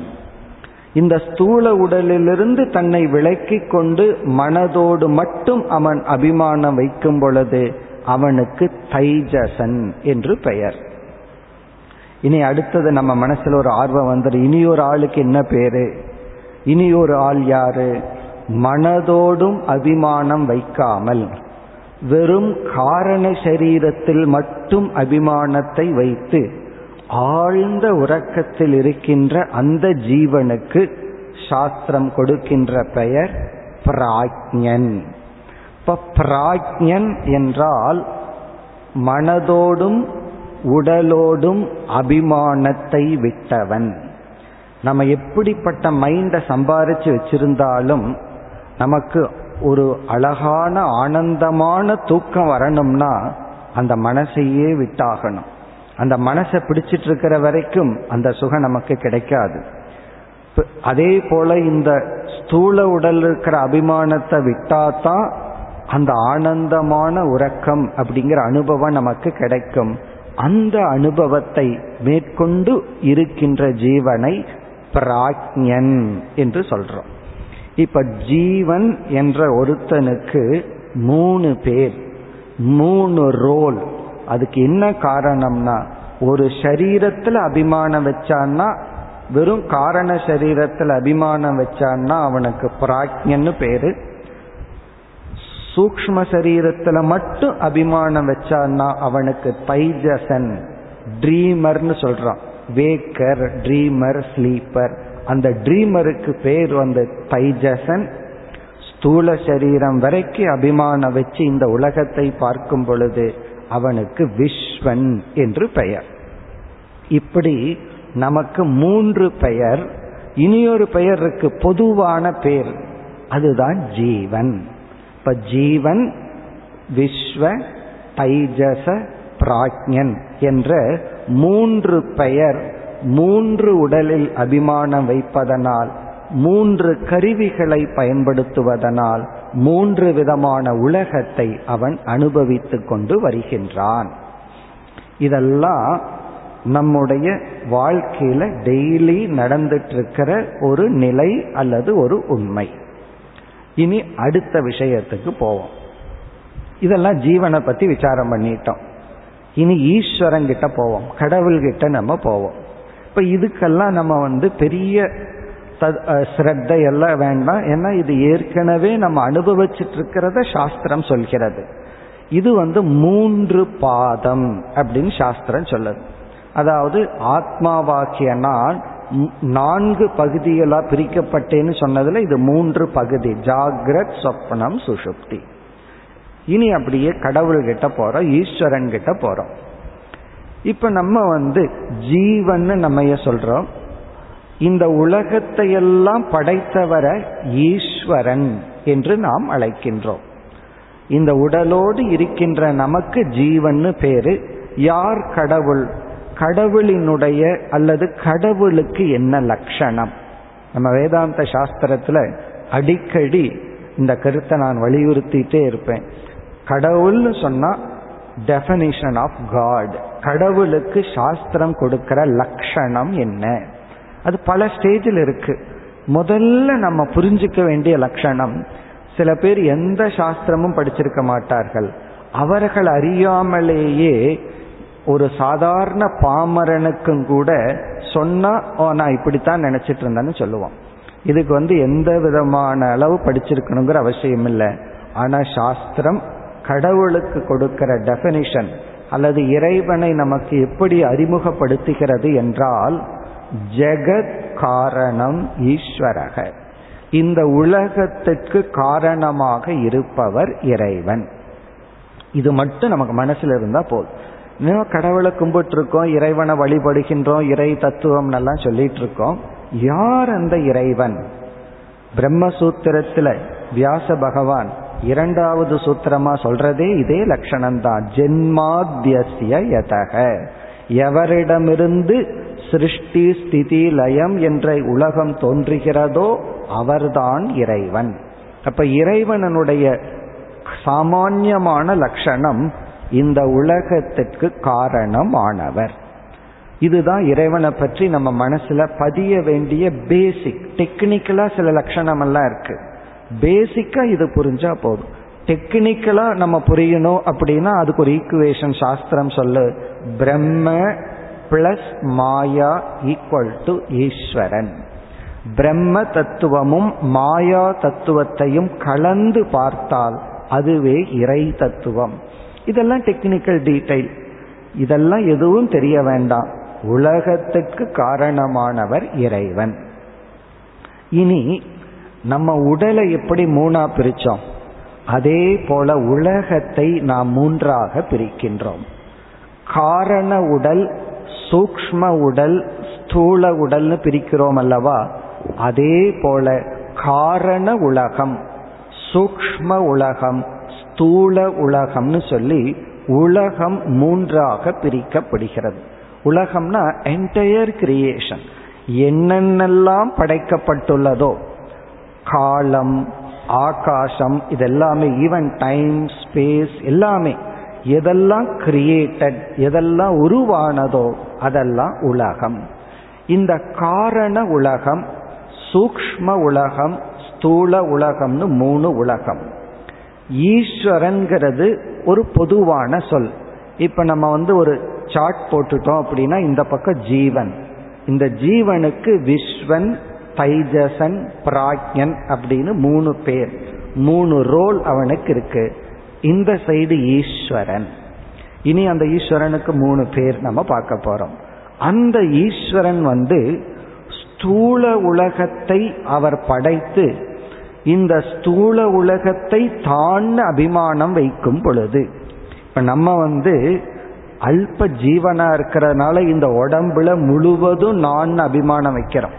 இந்த ஸ்தூல உடலிலிருந்து தன்னை விலக்கி கொண்டு மனதோடு மட்டும் அவன் அபிமானம் வைக்கும் பொழுது அவனுக்கு தைஜசன் என்று பெயர். இனி அடுத்தது நம்ம மனசுல ஒரு ஆர்வம் வந்துடும் இனி ஒரு ஆளுக்கு என்ன பேரு? இனி ஒரு ஆள் யாரு? மனதோடும் அபிமானம் வைக்காமல். வெறும் காரண சரீரத்தில் மட்டும் அபிமானத்தை வைத்து ஆழ்ந்த உறக்கத்தில் இருக்கின்ற அந்த ஜீவனுக்கு சாஸ்திரம் கொடுக்கின்ற பெயர் பிராஜ்யன் இப்ப பிராஜ்யன் என்றால் மனதோடும் உடலோடும் அபிமானத்தை விட்டவன். நம்ம எப்படிப்பட்ட மைண்டை சம்பாரிச்சு வச்சிருந்தாலும் நமக்கு ஒரு அழகான ஆனந்தமான தூக்கம் வரணும்னா அந்த மனசையே விட்டாகணும். அந்த மனசை பிடிச்சிட்டு இருக்கிற வரைக்கும் அந்த சுகம் நமக்கு கிடைக்காது. அதே போல இந்த ஸ்தூல உடல் இருக்கிற அபிமானத்தை விட்டாதான் அந்த ஆனந்தமான உறக்கம் அப்படிங்கிற அனுபவம் நமக்கு கிடைக்கும். அந்த அனுபவத்தை மேற்கொண்டு இருக்கின்ற ஜீவனை பிராக்ஞன் என்று சொல்றோம். இப்ப ஜீவன் என்ற ஒருத்தனுக்கு மூணு பேர் மூணு ரோல். அதுக்கு என்ன காரணம்னா ஒரு சரீரத்துல அபிமானம் வச்சான்னா வெறும் காரண சரீரத்தில் அபிமானம் வச்சான்னா அவனுக்கு பிராஜ்யன்னு பேரு. சூக்ம சரீரத்துல மட்டும் அபிமானம் வச்சான்னா அவனுக்கு தைஜசன் ட்ரீமர்னு சொல்றான். வேக்கர் ட்ரீமர் ஸ்லீப்பர் அந்த ட்ரீமருக்கு பேர் வந்து தைஜசன் ஸ்தூல சரீரம் வரைக்கும் அபிமானம் வச்சு இந்த உலகத்தை பார்க்கும் பொழுது அவனுக்கு விஸ்வன் என்று பெயர். இப்படி நமக்கு மூன்று பெயர் இனியொரு பெயர் இருக்கு பொதுவான பெயர் அதுதான் ஜீவன். இப்ப ஜீவன் விஸ்வ தைஜச பிராஜ்யன் என்ற மூன்று பெயர் மூன்று உடலில் அபிமானம் வைப்பதனால் மூன்று கருவிகளை பயன்படுத்துவதனால் மூன்று விதமான உலகத்தை அவன் அனுபவித்துக் கொண்டு வருகின்றான். இதெல்லாம் நம்முடைய வாழ்க்கையில டெய்லி நடந்துட்டு இருக்கிற ஒரு நிலை அல்லது ஒரு உண்மை. இனி அடுத்த விஷயத்துக்கு போவோம். இதெல்லாம் ஜீவனை பத்தி விசாரம் பண்ணிட்டோம். இனி ஈஸ்வரன் கிட்ட போவோம். கடவுள்கிட்ட நம்ம போவோம். இப்ப இதுக்கெல்லாம் நம்ம வந்து பெரிய ஸ்ரத்தை எல்லாம் வேண்டாம். ஏன்னா இது ஏற்கனவே நம்ம அனுபவிச்சுட்டு இருக்கிறத சாஸ்திரம் சொல்கிறது. இது வந்து மூன்று பாதம் அப்படின்னு சாஸ்திரம் சொல்லுது. அதாவது ஆத்மாவாக்கிய நான் நான்கு பகுதிகளா பிரிக்கப்பட்டேன்னு சொன்னதுல இது மூன்று பகுதி. ஜாகிரத் சொப்னம் சுஷுப்தி இனி அப்படியே கடவுள்கிட்ட போறோம் ஈஸ்வரன் கிட்ட போறோம். இப்ப நம்ம வந்து ஜீவன் நம்ம சொல்றோம். இந்த உலகத்தை எல்லாம் படைத்தவரை ஈஸ்வரன் என்று நாம் அழைக்கின்றோம். இந்த உடலோடு இருக்கின்ற நமக்கு ஜீவன் பேரு யார் கடவுள்? கடவுளினுடைய அல்லது கடவுளுக்கு என்ன லட்சணம்? நம்ம வேதாந்த சாஸ்திரத்துல அடிக்கடி இந்த கருத்தை நான் வலியுறுத்திட்டே இருப்பேன். கடவுள்னு சொன்னா டெபனிஷன் ஆஃப் காட் கடவுளுக்கு சாஸ்திரம் கொடுக்கிற லட்சணம் என்ன? அது பல ஸ்டேஜில் இருக்கு. முதல்ல நம்ம புரிஞ்சுக்க வேண்டிய லட்சணம் சில பேர் எந்த சாஸ்திரமும் படிச்சிருக்க மாட்டார்கள். அவர்கள் அறியாமலேயே ஒரு சாதாரண பாமரனுக்கும் கூட சொன்னா ஓ நான் இப்படித்தான் நினைச்சிட்டு இருந்தேன்னு சொல்லுவோம் இதுக்கு வந்து எந்த விதமான அளவு படிச்சிருக்கணுங்கிற அவசியம் இல்லை ஆனா சாஸ்திரம் கடவுளுக்கு கொடுக்கிற டெபனிஷன் அல்லது இறைவனை நமக்கு எப்படி அறிமுகப்படுத்துகிறது என்றால் ஜெகத் காரணம் ஈஸ்வரக. இந்த உலகத்திற்கு காரணமாக இருப்பவர் இறைவன். இது மட்டும் நமக்கு மனசுல இருந்தா போதும். இன்னும் கடவுளை கும்பிட்டு இருக்கோம் இறைவனை வழிபடுகின்றோம் இறை தத்துவம் எல்லாம் சொல்லிட்டு இருக்கோம் யார் அந்த இறைவன்? பிரம்மசூத்திரத்துல வியாச பகவான் இரண்டாவது சூத்திரமா சொல்றதே இதே லட்சணம் தான் ஜென்மாத்தியசிய யதக. எவரிடமிருந்து சிருஷ்டி ஸ்திதி லயம் என்ற உலகம் தோன்றுகிறதோ அவர்தான் இறைவன். அப்ப இறைவனுடைய சாமான்யமான லட்சணம் இந்த உலகத்திற்கு காரணமானவர். இதுதான் இறைவனை பற்றி நம்ம மனசுல பதிய வேண்டிய பேசிக் டெக்னிக்கலா சில லட்சணம் எல்லாம் இருக்கு. பேசிக்கா இது புரிஞ்சா போதும். டெக்னிக்கலா நம்ம புரியணும் அப்படின்னா அதுக்கு ஒரு ஈக்குவேஷன் சாஸ்திரம் சொல்லு. பிரம்ம பிளஸ் மாயா ஈக்குவல் டு ஈஸ்வரன். பிரம்ம தத்துவமும் மாயா தத்துவத்தையும் கலந்து பார்த்தால் அதுவே இறை தத்துவம். இதெல்லாம் டெக்னிக்கல் டீடைல் இதெல்லாம் எதுவும் தெரிய வேண்டாம். உலகத்துக்கு காரணமானவர் இறைவன். இனி நம்ம உடலை எப்படி மூணா பிரிச்சோம்? அதே போல உலகத்தை நாம் மூன்றாக பிரிக்கின்றோம். காரண உடல் சூக்ம உடல் ஸ்தூல உடல்னு பிரிக்கிறோம் அல்லவா? அதே போல காரண உலகம் சூக்ம உலகம் ஸ்தூல உலகம்னு சொல்லி உலகம் மூன்றாக பிரிக்கப்படுகிறது. உலகம்னா என்டையர் கிரியேஷன் என்னென்னலாம் படைக்கப்பட்டுள்ளதோ காலம் ஆகாசம் இதெல்லாமே ஈவன் டைம் ஸ்பேஸ் எல்லாமே. எதெல்லாம் கிரியேட்டட் எதெல்லாம் உருவானதோ அதெல்லாம் உலகம். இந்த காரண உலகம் சூக்ம உலகம் ஸ்தூல உலகம்னு மூணு உலகம். ஈஸ்வரன்கிறது ஒரு பொதுவான சொல். இப்ப நம்ம வந்து ஒரு சார்ட் போட்டுட்டோம் அப்படின்னா இந்த பக்கம் ஜீவன். இந்த ஜீவனுக்கு விஸ்வன் தைஜசன் பிராக்யன் அப்படின்னு மூணு பேர். மூணு ரோல் அவனுக்கு இருக்கு. இந்த சைடு ஈஸ்வரன். இனி அந்த ஈஸ்வரனுக்கு மூணு பேர் நம்ம பார்க்க போறோம். அந்த ஈஸ்வரன் வந்து ஸ்தூல உலகத்தை அவர் படைத்து இந்த ஸ்தூல உலகத்தை தான் அபிமானம் வைக்கும் பொழுது இப்ப நம்ம வந்து அல்ப ஜீவனா இருக்கிறதுனால இந்த உடம்புல முழுவதும் நான் அபிமானம் வைக்கிறோம்.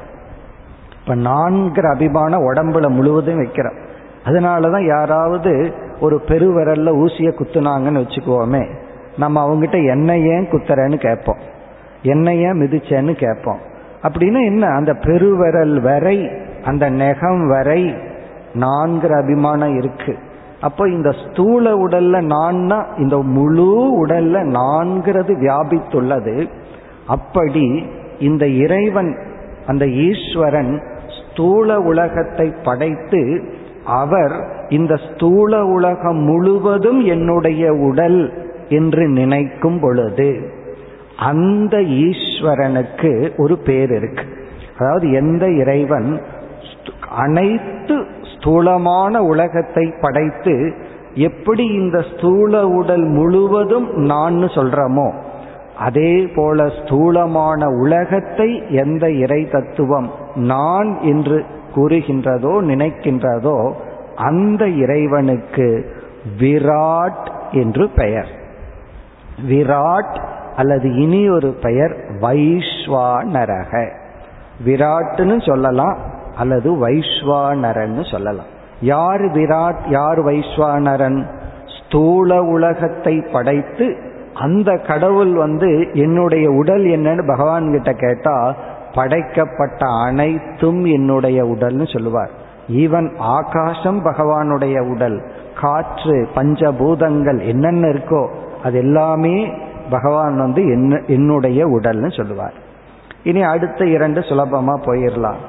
இப்ப நான்கிற அபிமானம் உடம்புல முழுவதும் வைக்கிறோம். அதனாலதான் யாராவது ஒரு பெருவிரல்ல ஊசிய குத்துனாங்கன்னு வச்சுக்குவோமே நம்ம அவங்ககிட்ட என்ன ஏன் குத்துறேன்னு கேட்போம். என்ன ஏன் மிதிச்சேன்னு கேட்போம். அப்படின்னா என்ன? அந்த பெருவிரல் வரை அந்த நெகம் வரை நான்கிற அபிமானம் இருக்கு. அப்போ இந்த ஸ்தூல உடல்ல நான்னா இந்த முழு உடல்ல நான்கிறது வியாபித்துள்ளது. அப்படி இந்த இறைவன் அந்த ஈஸ்வரன் ஸ்தூல உலகத்தை படைத்து அவர் இந்த ஸ்தூல உலகம் முழுவதும் என்னுடைய உடல் என்று நினைக்கும் பொழுது அந்த ஈஸ்வரனுக்கு ஒரு பேர் இருக்கு. அதாவது எந்த இறைவன் அனைத்து ஸ்தூலமான உலகத்தை படைத்து எப்படி இந்த ஸ்தூல உடல் முழுவதும் நான் சொல்றமோ அதே போல ஸ்தூலமான உலகத்தை எந்த இறை தத்துவம் நான் என்று கூறுகின்றதோ நினைக்கின்றதோ அந்த இறைவனுக்கு விராட் என்று பெயர். விராட் அல்லது இனி ஒரு பெயர் வைஸ்வானரக விராட்னு சொல்லலாம் அல்லது வைஸ்வானரன் சொல்லலாம். யார் விராட் யார் வைஸ்வானரன் ஸ்தூல உலகத்தை படைத்து அந்த கடவுள் வந்து என்னுடைய உடல் என்னன்னு பகவான் கிட்ட கேட்டா படைக்கப்பட்ட அனைத்தும் என்னுடைய உடல்னு சொல்லுவார். ஈவன் ஆகாசம் பகவானுடைய உடல் காற்று பஞ்சபூதங்கள் என்னென்ன இருக்கோ அது எல்லாமே பகவான் வந்து என்ன என்னுடைய உடல்னு சொல்லுவார். இனி அடுத்த இரண்டு சுலபமா போயிடலாம்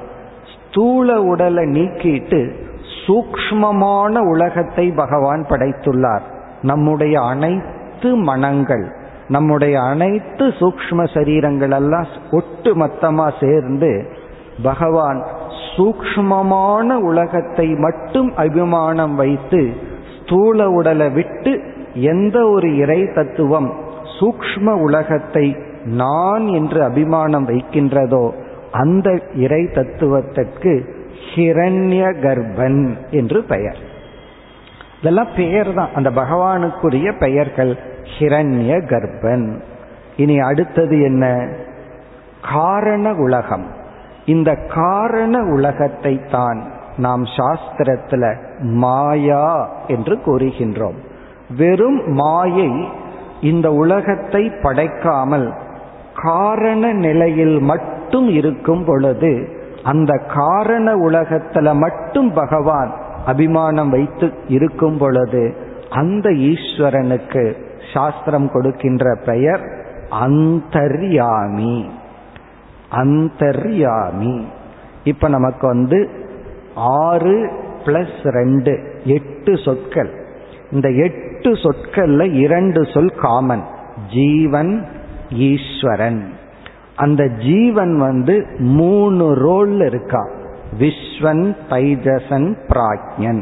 ஸ்தூல உடலை நீக்கிட்டு சூக்மமான உலகத்தை பகவான் படைத்துள்ளார். நம்முடைய அனைத்து மனங்கள். நம்முடைய அனைத்து சூக்ம சரீரங்கள் எல்லாம் ஒட்டு மொத்தமா சேர்ந்து பகவான் சூக்மமான உலகத்தை மட்டும் அபிமானம் வைத்து ஸ்தூல உடலை விட்டு எந்த ஒரு இறை தத்துவம் சூக்ம உலகத்தை நான் என்று அபிமானம் வைக்கின்றதோ அந்த இறை தத்துவத்திற்கு ஹிரண்ய கர்ப்பன் என்று பெயர். இதெல்லாம் பெயர் தான் அந்த பகவானுக்குரிய பெயர்கள் ஹிரண்ய கர்ப்பன். இனி அடுத்தது என்ன? காரண உலகம். இந்த காரண உலகத்தை தான் நாம் சாஸ்திரத்துல மாயா என்று கூறுகின்றோம். வெறும் மாயை இந்த உலகத்தை படைக்காமல் காரண நிலையில் மட்டும் இருக்கும் பொழுது அந்த காரண உலகத்துல மட்டும் பகவான் அபிமானம் வைத்து இருக்கும் பொழுது அந்த ஈஸ்வரனுக்கு சாஸ்திரம் கொடுக்கின்ற பெயர் அந்தர்யாமி. அந்தர்யாமி. இப்ப நமக்கு வந்து ஆறு பிளஸ் ரெண்டு எட்டு சொற்கள். இந்த எட்டு சொற்கள்ல இரண்டு சொல் காமன் ஜீவன் ஈஸ்வரன். அந்த ஜீவன் வந்து மூணு ரோல் இருக்கா? விஸ்வன் தைஜசன் பிராஜ்யன்.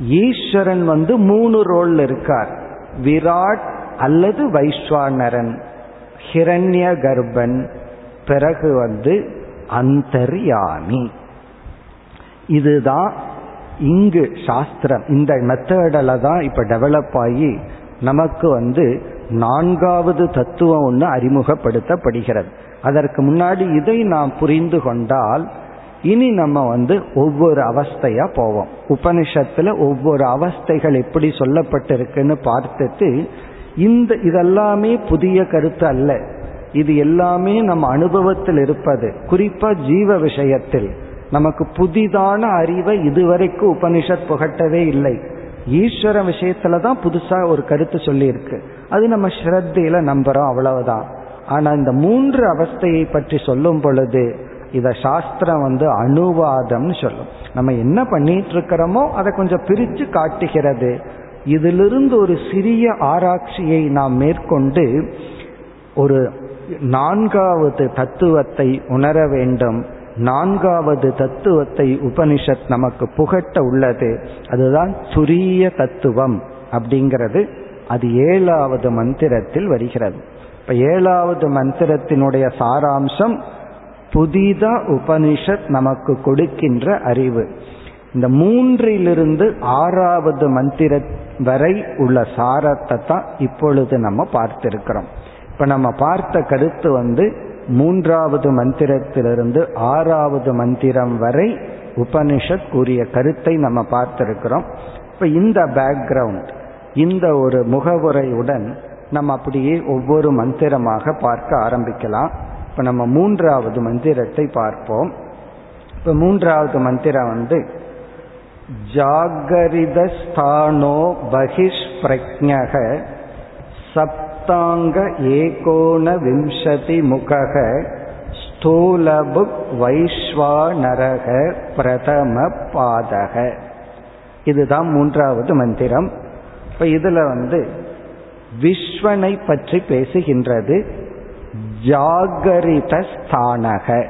ஈஸ்வரன் வந்து மூணு ரோல் இருக்கார். விராட் அல்லது வைஸ்வானரன் ஹிரண்ய கர்ப்பன் பிறகு வந்து அந்தர்யாமி. இதுதான் இங்கு சாஸ்திரம். இந்த மெத்தடில் தான் இப்போ டெவலப் ஆகி நமக்கு வந்து நான்காவது தத்துவம் ஒன்று அறிமுகப்படுத்தப்படுகிறது. அதற்கு முன்னாடி இதை நாம் புரிந்து கொண்டால் இனி நம்ம வந்து ஒவ்வொரு அவஸ்தையா போவோம். உபனிஷத்துல ஒவ்வொரு அவஸ்தைகள் எப்படி சொல்லப்பட்டிருக்குன்னு பார்த்துட்டு இந்த இதெல்லாமே புதிய கருத்து அல்ல. இது எல்லாமே நம்ம அனுபவத்தில் இருப்பது. குறிப்பா ஜீவ விஷயத்தில். நமக்கு புதிதான அறிவை இதுவரைக்கும் உபனிஷத் புகட்டவே இல்லை. ஈஸ்வர விஷயத்துல தான் புதுசா ஒரு கருத்து சொல்லியிருக்கு. அது நம்ம ஸ்ரத்தையில நம்புறோம் அவ்வளவுதான். ஆனா இந்த மூன்று அவஸ்தையை பற்றி சொல்லும் பொழுது இத சாஸ்திரம் வந்து அனுவாதம்னு சொல்லும். நம்ம என்ன பண்ணிட்டு இருக்கிறோமோ அதை கொஞ்சம் பிரிச்சு காட்டுகிறது. இதிலிருந்து ஒரு சிறிய ஆராய்ச்சியை நாம் மேற்கொண்டு ஒரு நான்காவது தத்துவத்தை உணர வேண்டும். நான்காவது தத்துவத்தை உபனிஷத் நமக்கு புகட்ட உள்ளது. அதுதான் துரிய தத்துவம் அப்படிங்கிறது. அது ஏழாவது மந்திரத்தில் வருகிறது. இப்ப ஏழாவது மந்திரத்தினுடைய சாராம்சம் புதிதா உபனிஷத் நமக்கு கொடுக்கின்ற அறிவு. இந்த மூன்றிலிருந்து ஆறாவது மந்திர வரை உள்ள சாரத்தை தான் இப்பொழுது நம்ம பார்த்திருக்கிறோம். இப்ப நம்ம பார்த்த கருத்து வந்து மூன்றாவது மந்திரத்திலிருந்து ஆறாவது மந்திரம் வரை உபனிஷத் கூறிய கருத்தை நம்ம பார்த்திருக்கிறோம். இப்ப இந்த பேக்ரவுண்ட் இந்த ஒரு முகவுரையுடன் நம்ம அப்படியே ஒவ்வொரு மந்திரமாக பார்க்க ஆரம்பிக்கலாம். இப்ப நம்ம மூன்றாவது மந்திரத்தை பார்ப்போம். இப்ப மூன்றாவது மந்திரம் வந்து ஜாகரிதஸ்தானோ பகிஷ் பிரஜக சப்தாங்க ஏகோண விம்சதி முகக ஸ்தூலபுக் வைஸ்வானரக பிரதம பாதக. இதுதான் மூன்றாவது மந்திரம். இப்ப இதுல வந்து விஸ்வனை பற்றி பேசுகின்றது ஜாகரித ஸ்தானக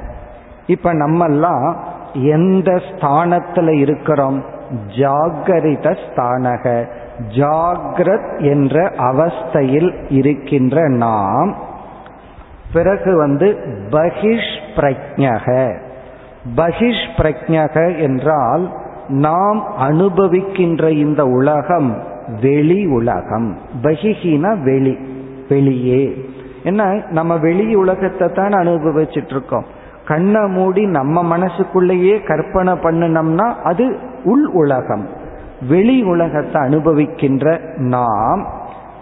இப்ப நம்மெல்லாம் எந்த ஸ்தானத்துல இருக்கிறோம்? ஜாகரித ஸ்தானக ஜாகிரத் என்ற அவஸ்தையில் இருக்கின்ற நாம். பிறகு வந்து பகிஷ் பிரஜக பகிஷ் பிரஜக என்றால் நாம் அனுபவிக்கின்ற இந்த உலகம் வெளி உலகம். பகிஹின வெளி வெளியே. என்ன நம்ம வெளி உலகத்தை தான் அனுபவிச்சுட்டு இருக்கோம் கண்ணை மூடி நம்ம மனசுக்குள்ளேயே கற்பனை பண்ணினோம்னா அது உள் உலகம். வெளி உலகத்தை அனுபவிக்கின்ற நாம்.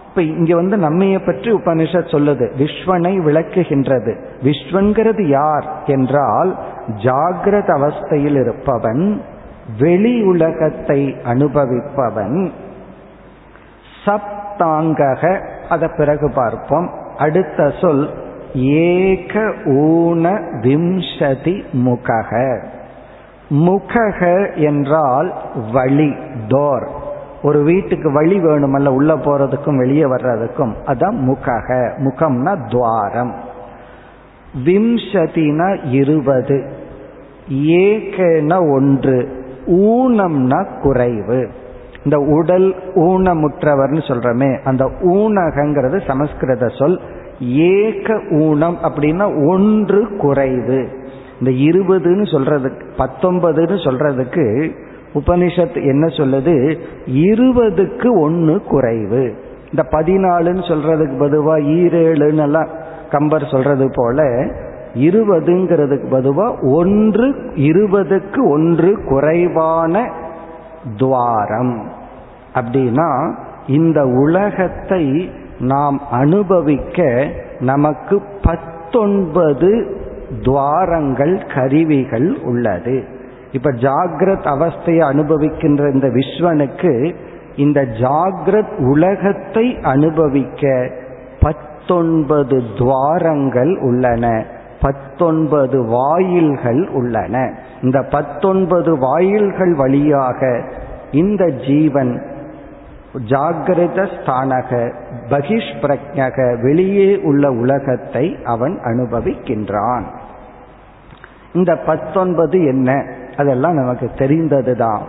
இப்ப இங்க வந்து நம்மைய பற்றி உபனிஷத் சொல்லுது விஸ்வனை விளக்குகின்றது. விஸ்வன்கிறது யார் என்றால் ஜாகிரத அவஸ்தையில் இருப்பவன் வெளி உலகத்தை அனுபவிப்பவன். சப்தாங்கக அதை பிறகு பார்ப்போம். அடுத்த சொல் ஏக ஊன விம்சதி முகக. முகக என்றால் வழி டோர். ஒரு வீட்டுக்கு வழி வேணுமல்ல உள்ள போறதுக்கும் வெளியே வர்றதுக்கும். அதான் முகக. முகம்னா துவாரம். விம்சதினா இருபது. ஏகன ஒன்று. ஊனம்னா குறைவு. இந்த உடல் ஊனமுற்றவர்னு சொல்றமே அந்த ஊனகங்கிறது சமஸ்கிருத சொல். ஏக ஊனம் அப்படின்னா ஒன்று குறைவு. இந்த இருபதுன்னு சொல்றதுக்கு பத்தொன்பதுன்னு சொல்றதுக்கு உபனிஷத் என்ன சொல்லுது? இருபதுக்கு ஒன்று குறைவு. இந்த பதினாலுன்னு சொல்றதுக்கு பதுவா ஈரேழுன்னு எல்லாம் கம்பர் சொல்றது போல இருபதுங்கிறதுக்கு பதுவா ஒன்று இருபதுக்கு ஒன்று குறைவான துவாரம். அப்படின்னா இந்த உலகத்தை நாம் அனுபவிக்க நமக்கு பத்தொன்பது துவாரங்கள் கருவிகள் உள்ளது. இப்ப ஜாகிரத் அவஸ்தையை அனுபவிக்கின்ற இந்த விஸ்வனுக்கு இந்த ஜாகிரத் உலகத்தை அனுபவிக்க பத்தொன்பது துவாரங்கள் உள்ளன. பத்தொன்பது வாயில்கள் உள்ளன. இந்த பத்தொன்பது வாயில்கள் வழியாக இந்த ஜீவன் ஜாகிரத ஸ்தானக பகிஷ் பிரஜக வெளியே உள்ள உலகத்தை அவன் அனுபவிக்கின்றான். இந்த பத்தொன்பது என்ன? அதெல்லாம் நமக்கு தெரிந்ததுதான்.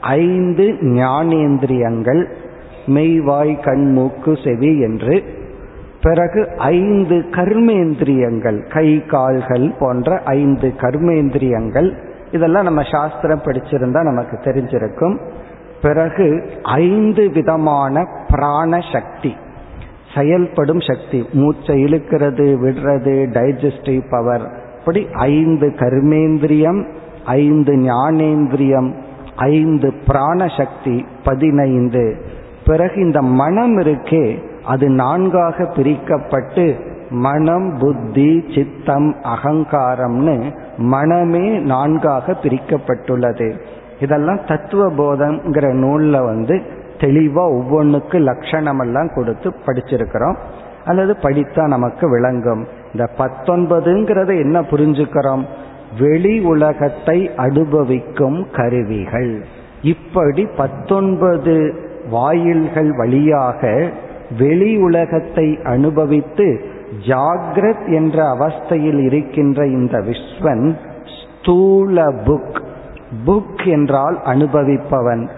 ஐந்து ஞானேந்திரியங்கள் மெய்வாய் கண் மூக்கு செவி என்று பிறகு ஐந்து கர்மேந்திரியங்கள் கை கால்கள் போன்ற ஐந்து கர்மேந்திரியங்கள். இதெல்லாம் நம்ம சாஸ்திரம் படிச்சிருந்தா நமக்கு தெரிஞ்சிருக்கும். பிறகு ஐந்து விதமான பிராண சக்தி. செயல்படும் சக்தி மூச்சை இழுக்கிறது விடுறது டைஜஸ்டிவ் பவர் இப்படி ஐந்து கர்மேந்திரியம் ஐந்து ஞானேந்திரியம் ஐந்து பிராண சக்தி பதினைந்து. பிறகு இந்த மனம் இருக்கே அது நான்காக பிரிக்கப்பட்டு மனம் புத்தி சித்தம் அகங்காரம்னு மனமே நான்காக பிரிக்கப்பட்டுள்ளது. இதெல்லாம் தத்துவ போதம்ங்கிற நூல்ல வந்து தெளிவா ஒவ்வொன்றுக்கு லட்சணம் எல்லாம் கொடுத்து படிச்சிருக்கிறோம். அல்லது படித்தா நமக்கு விளங்கும். இந்த பத்தொன்பதுங்கிறத என்ன புரிஞ்சுக்கிறோம்? வெளி உலகத்தை அனுபவிக்கும் கருவிகள். இப்படி பத்தொன்பது வாயில்கள் வழியாக வெளி உலகத்தை அனுபவித்து ஜாகிரத் என்ற அவஸ்தையில் இருக்கின்ற இந்த விஸ்வன் ஸ்தூல புக். புக் என்றால் அனுபவிப்பவன்.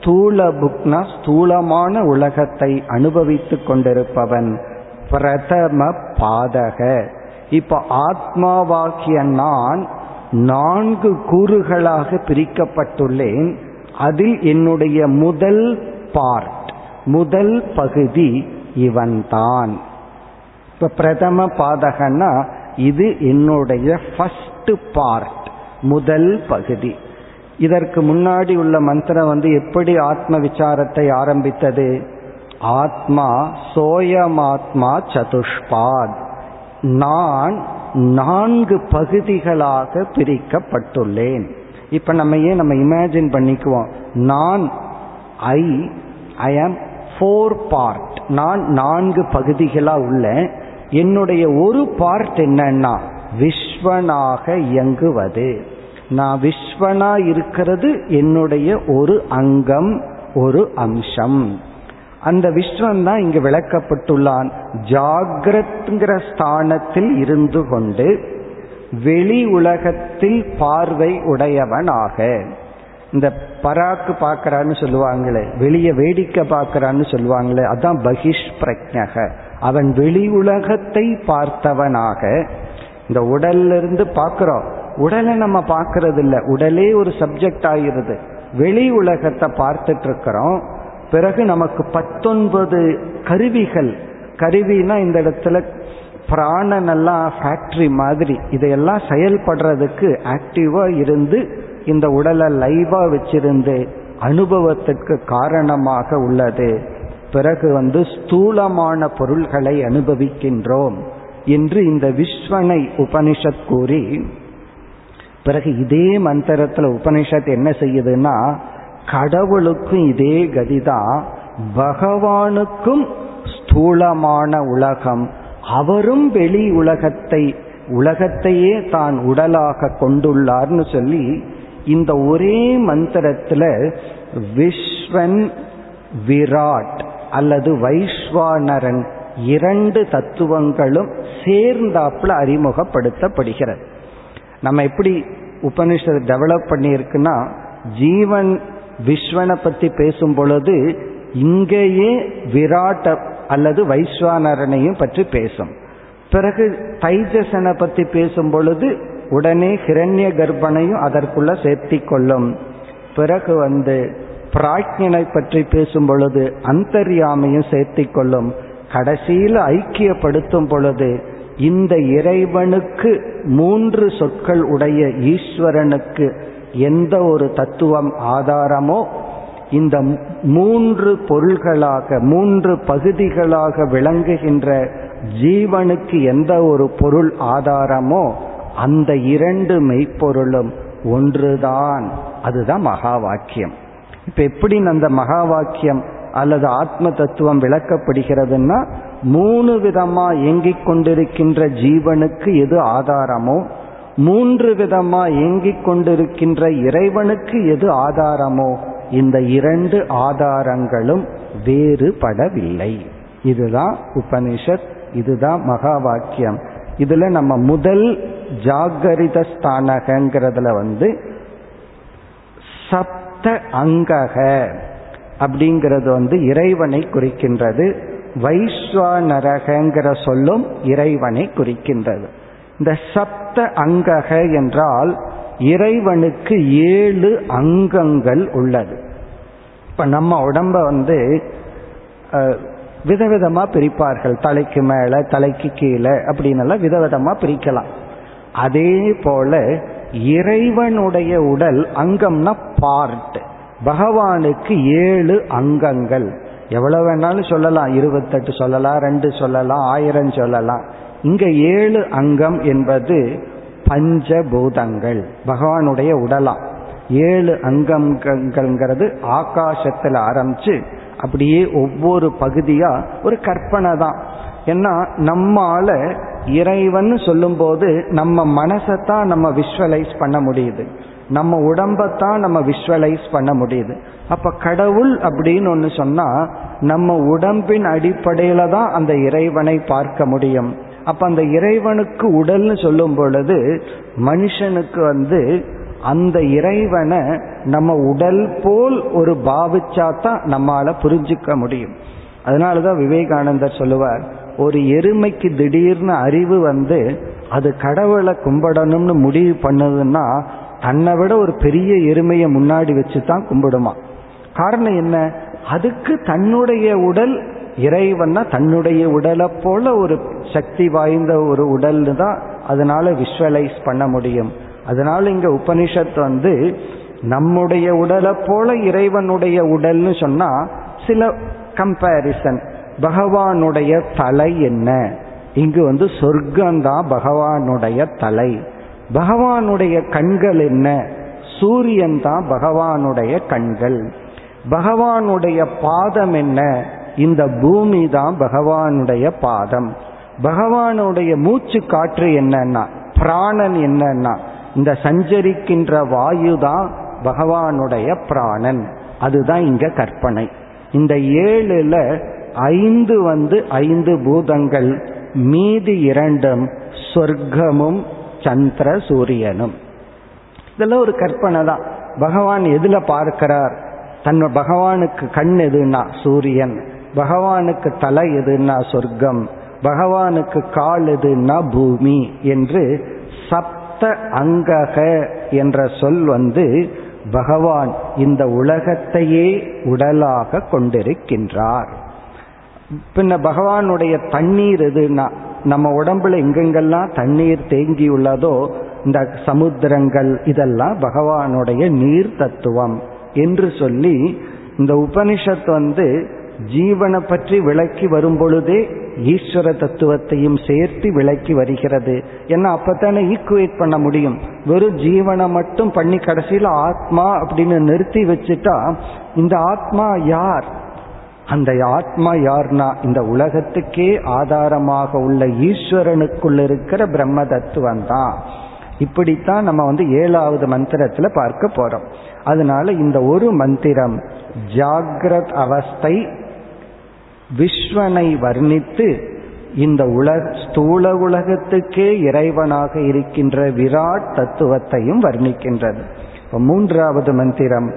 ஸ்தூல புக்னா ஸ்தூலமான உலகத்தை அனுபவித்துக் கொண்டிருப்பவன். பிரதம பாதக. இப்ப ஆத்மாவாக்கிய நான் நான்கு கூறுகளாக பிரிக்கப்பட்டுள்ளேன். அதில் என்னுடைய முதல் பார்ட் முதல் பகுதி இவன்தான். இப்ப பிரதம பாதகன்னா இது என்னுடைய ஃபர்ஸ்ட் பார்ட் முதல் பகுதி. இதற்கு முன்னாடி உள்ள மந்திரம் வந்து எப்படி ஆத்ம விசாரத்தை ஆரம்பித்தது? ஆத்மா சோயமாத்மா சதுஷ்பாத். நான் நான்கு பகுதிகளாக பிரிக்கப்பட்டுள்ளேன். இப்ப நம்ம ஏன் நம்ம இமேஜின் பண்ணிக்குவோம்? நான் ஐ ஐ ஆம் ஃபோர் பார்ட் நான் நான்கு பகுதிகளா உள்ள என்னுடைய ஒரு பார்ட் என்னன்னா விஸ்வனாக இயங்குவது. நான் விஸ்வனா இருக்கிறது என்னுடைய ஒரு அங்கம் ஒரு அம்சம். அந்த விஸ்வம் தான் இங்கு விளக்கப்பட்டுள்ளான். ஜாகிரத்ங்கிற ஸ்தானத்தில் இருந்து கொண்டு வெளி உலகத்தில் பார்வை உடையவனாக. இந்த பராக்கு பார்க்கறான்னு சொல்லுவாங்களே வெளியே வேடிக்கை பார்க்கறான்னு சொல்லுவாங்களே அதான் பகிஷ் பிரஜக அவன் வெளி உலகத்தை பார்த்தவனாக இந்த உடல்ல இருந்து பார்க்கிறோம். உடலை நம்ம பார்க்கறது இல்லை உடலே ஒரு சப்ஜெக்ட் ஆகிறது வெளி உலகத்தை பார்த்துட்டு இருக்கிறோம் பிறகு நமக்கு பத்தொன்பது கருவிகள். கருவினா இந்த இடத்துல பிராணன் எல்லாம் ஃபேக்டரி மாதிரி. இதையெல்லாம் செயல்படுறதுக்கு ஆக்டிவா இருந்து இந்த உடலை லைவா வச்சிருந்து அனுபவத்திற்கு காரணமாக உள்ளது. பிறகு வந்து ஸ்தூலமான பொருள்களை அனுபவிக்கின்றோம் என்று இந்த விஸ்வனை உபனிஷத் கூறி பிறகு இதே மந்திரத்துல உபனிஷத் என்ன செய்யுதுன்னா கடவுளுக்கும் இதே கதிதான் பகவானுக்கும் ஸ்தூலமான உலகம். அவரும் வெளி உலகத்தை உலகத்தையே தான் உடலாக கொண்டுள்ளார்னு சொல்லி இந்த ஒரே மந்திரத்துல விஸ்வன் விராட் அல்லது வைஸ்வானரன் இரண்டு தத்துவங்களும் சேர்ந்தாப்புல அறிமுகப்படுத்தப்படுகிறது. நம்ம எப்படி உபனிஷத் டெவலப் பண்ணியிருக்குன்னா ஜீவன் விஸ்வனை பத்தி பேசும் பொழுது இங்கேயே விராட்ட அல்லது வைஸ்வானரனையும் பற்றி பேசும். பிறகு தைஜசனை பற்றி பேசும் பொழுது உடனே ஹிரண்ய கர்ப்பனையும் அதற்குள்ள சேர்த்தி கொள்ளும் பிறகு வந்து பிராக்ஞனை பற்றி பேசும் பொழுது அந்தர்யாமையும் சேர்த்தி கொள்ளும் கடைசியில் ஐக்கியப்படுத்தும் பொழுது இந்த இறைவனுக்கு மூன்று சொற்கள் உடைய ஈஸ்வரனுக்கு எந்த ஒரு தத்துவம் ஆதாரமோ இந்த மூன்று பொருள்களாக மூன்று பகுதிகளாக விளங்குகின்ற ஜீவனுக்கு எந்த ஒரு பொருள் ஆதாரமோ அந்த இரண்டு மெய்ப்பொருளும் ஒன்றுதான். அதுதான் மகா வாக்கியம் இப்ப எப்படி அந்த மகா வாக்கியம் அல்லது ஆத்ம தத்துவம் விளக்கப்படுகிறதுன்னா மூணு விதமா இயங்கிக் கொண்டிருக்கின்ற ஜீவனுக்கு எது ஆதாரமோ மூன்று விதமா இயங்கிக் கொண்டிருக்கின்ற இறைவனுக்கு எது ஆதாரமோ இந்த இரண்டு ஆதாரங்களும் வேறுபடவில்லை. இதுதான் உபனிஷத் இதுதான் மகா வாக்கியம் இதுல நம்ம முதல் ஜாகரித ஸ்தானகங்கிறதுல வந்து சப்த அங்கக அப்படிங்கிறது வந்து இறைவனை குறிக்கின்றது. வைஸ்வானரகங்கிற சொல்லும் இறைவனை குறிக்கின்றது. இந்த சப்த அங்கக என்றால் இறைவனுக்கு ஏழு அங்கங்கள் உள்ளது. இப்ப நம்ம உடம்ப வந்து விதவிதமா பிரிப்பார்கள். தலைக்கு மேல தலைக்கு கீழே அப்படின்னு விதவிதமா பிரிக்கலாம். அதே போல இறைவனுடைய உடல் அங்கம்னா பார்ட் பகவானுக்கு ஏழு அங்கங்கள். எவ்வளவு வேணாலும் சொல்லலாம். இருபத்தெட்டு சொல்லலாம் ரெண்டு சொல்லலாம் ஆயிரம் சொல்லலாம். இங்க ஏழு அங்கம் என்பது பஞ்சபூதங்கள். பகவானுடைய உடலாம் ஏழு அங்கங்கள்ங்கிறது ஆகாசத்தில் ஆரம்பிச்சு அப்படியே ஒவ்வொரு பகுதியா ஒரு கற்பனை தான் ஏன்னா நம்மால இறைவன் சொல்லும்போது நம்ம மனசைத்தான் நம்ம விஷுவலைஸ் பண்ண முடியுது. நம்ம உடம்பத்தான் நம்ம விஷுவலைஸ் பண்ண முடியுது. அப்ப கடவுள் அப்படின்னு ஒன்று சொன்னா நம்ம உடம்பின் அடிப்படையில தான் அந்த இறைவனை பார்க்க முடியும். அப்ப அந்த இறைவனுக்கு உடல்னு சொல்லும் பொழுது மனுஷனுக்கு வந்து அந்த இறைவனை நம்ம உடல் போல் ஒரு பாவிச்சா தான் நம்மால புரிஞ்சுக்க முடியும். அதனாலதான் விவேகானந்தர் சொல்லுவார் ஒரு எருமைக்கு திடீர்னு அறிவு வந்து அது கடவுளை கும்பிடணும்னு முடிவு பண்ணுதுன்னா தன்னை விட ஒரு பெரிய எருமையை முன்னாடி வச்சு தான் கும்பிடுமா? காரணம் என்ன? அதுக்கு தன்னுடைய உடல் இறைவன்னா தன்னுடைய உடலை போல ஒரு சக்தி வாய்ந்த ஒரு உடல்னு தான் அதனால விஷுவலைஸ் பண்ண முடியும். அதனால இங்க உபனிஷத் வந்து நம்முடைய உடலை போல இறைவனுடைய உடல்னு சொன்னா சில கம்பேரிசன் பகவானுடைய தலை என்ன? இங்கு வந்து சொர்க்கம்தான் பகவானுடைய தலை. பகவானுடைய கண்கள் என்ன? சூரியன் தான் பகவானுடைய கண்கள். பகவானுடைய பாதம் என்ன? இந்த பூமி தான் பகவானுடைய பாதம். பகவானுடைய மூச்சு காற்று என்னன்னா பிராணன் என்னன்னா இந்த சஞ்சரிக்கின்ற வாயு தான் பகவானுடைய பிராணன். அதுதான் இங்க கற்பனை. இந்த ஏழுல ஐந்து வந்து ஐந்து பூதங்கள் மீதி இரண்டும் சொர்க்கமும் சந்திர சூரியனும். இதெல்லாம் ஒரு கற்பனை தான். பகவான் எதுல பார்க்கிறார்? தன் பகவானுக்கு கண் எதுன்னா சூரியன். பகவானுக்கு தலை எதுன்னா சொர்க்கம். பகவானுக்கு கால் எதுன்னா பூமி என்று சப் சப்த அங்கக என்ற சொல் வந்து பகவான் இந்த உலகத்தையே உடலாக கொண்டிருக்கின்றார். பின்ன பகவானுடைய தண்ணீர் எதுனா நம்ம உடம்புல எங்கெங்கெல்லாம் தண்ணீர் தேங்கியுள்ளதோ இந்த சமுத்திரங்கள் இதெல்லாம் பகவானுடைய நீர் தத்துவம் என்று சொல்லி இந்த உபனிஷத் வந்து ஜீவனை பற்றி விளக்கி வரும் பொழுதே ஈஸ்வர தத்துவத்தையும் சேர்த்து விளக்கி வருகிறது. ஏன்னா அப்பத்தானே ஈக்குவேட் பண்ண முடியும்? வெறும் ஜீவனை மட்டும் பண்ணி கடைசியில் ஆத்மா அப்படின்னு நிறுத்தி வச்சுட்டா இந்த ஆத்மா யார்? அந்த ஆத்மா யார்னா இந்த உலகத்துக்கே ஆதாரமாக உள்ள ஈஸ்வரனுக்குள்ள இருக்கிற பிரம்ம தத்துவம் தான். இப்படித்தான் நம்ம வந்து ஏழாவது மந்திரத்துல பார்க்க போறோம். அதனால இந்த ஒரு மந்திரம் ஜாகிரத் அவஸ்தை விஸ்வனை வர்ணித்து இந்த உலக ஸ்தூல உலகத்துக்கே இறைவனாக இருக்கின்ற விராட் தத்துவத்தையும் வர்ணிக்கின்றது. மூன்றாவது மந்திரம்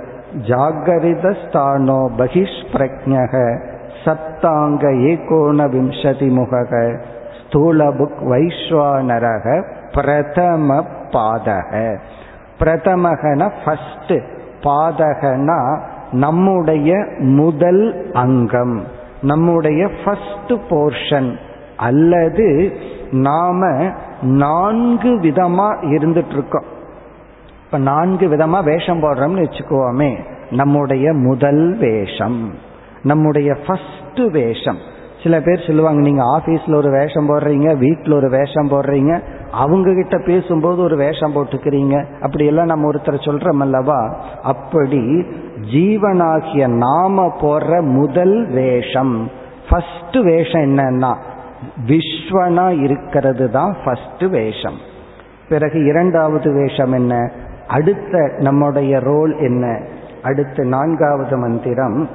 ஜாகரிதஸ்தானோ பகிஷ் பிரஜக சப்தாங்க ஏகோண விம்சதி முகக ஸ்தூலபுக் வைஸ்வானரக பிரதம பாதக. பிரதமகன ஃபஸ்ட்டு பாதகனா நம்முடைய முதல் அங்கம். நம்முடைய ஃபர்ஸ்ட் போர்ஷன் அல்லது நாம நான்கு விதமா இருந்துட்டு இருக்கோம் இப்ப நான்கு விதமா வேஷம் போடுறோம்னு வச்சுக்கோமே. நம்முடைய முதல் வேஷம் நம்முடைய ஃபர்ஸ்ட் வேஷம். சில பேர் சொல்லுவாங்க நீங்க ஆபீஸ்ல ஒரு வேஷம் போடுறீங்க வீட்டில் ஒரு வேஷம் போடுறீங்க அவங்க கிட்ட பேசும்போது ஒரு வேஷம் போட்டுக்கிறீங்க. அப்படி எல்லாம் நம்ம ஒருத்தர் சொல்றோம் அல்லவா அப்படி ஜீவனாகிய நாம போற முதல் வேஷம். ஃபர்ஸ்ட் வேஷம் என்னன்னா விஸ்வனா இருக்கிறது தான் ஃபர்ஸ்ட் வேஷம். பிறகு இரண்டாவது வேஷம் என்ன? அடுத்த நம்முடைய ரோல் என்ன? அடுத்த நான்காவது மந்திரம்.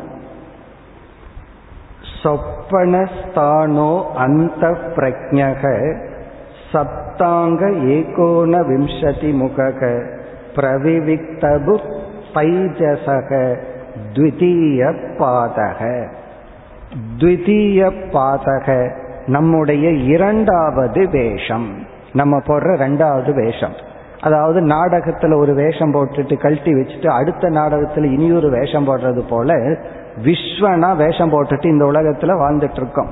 சொப்பனஸ்தானோ அந்த பிரஜக சப்தாங்க ஏகோன விம்சதி முகக பிரவிவிக்தபு தைஜசக த்விதீய பாதக. த்விதீய பாதக நம்முடைய இரண்டாவது வேஷம். நம்ம போடுற ரெண்டாவது வேஷம். அதாவது நாடகத்துல ஒரு வேஷம் போட்டுட்டு கழட்டி வச்சுட்டு அடுத்த நாடகத்துல இனி ஒரு வேஷம் போடுறது போல விஸ்வனா வேஷம் போட்டுட்டு இந்த உலகத்துல வாழ்ந்துட்டு இருக்கோம்.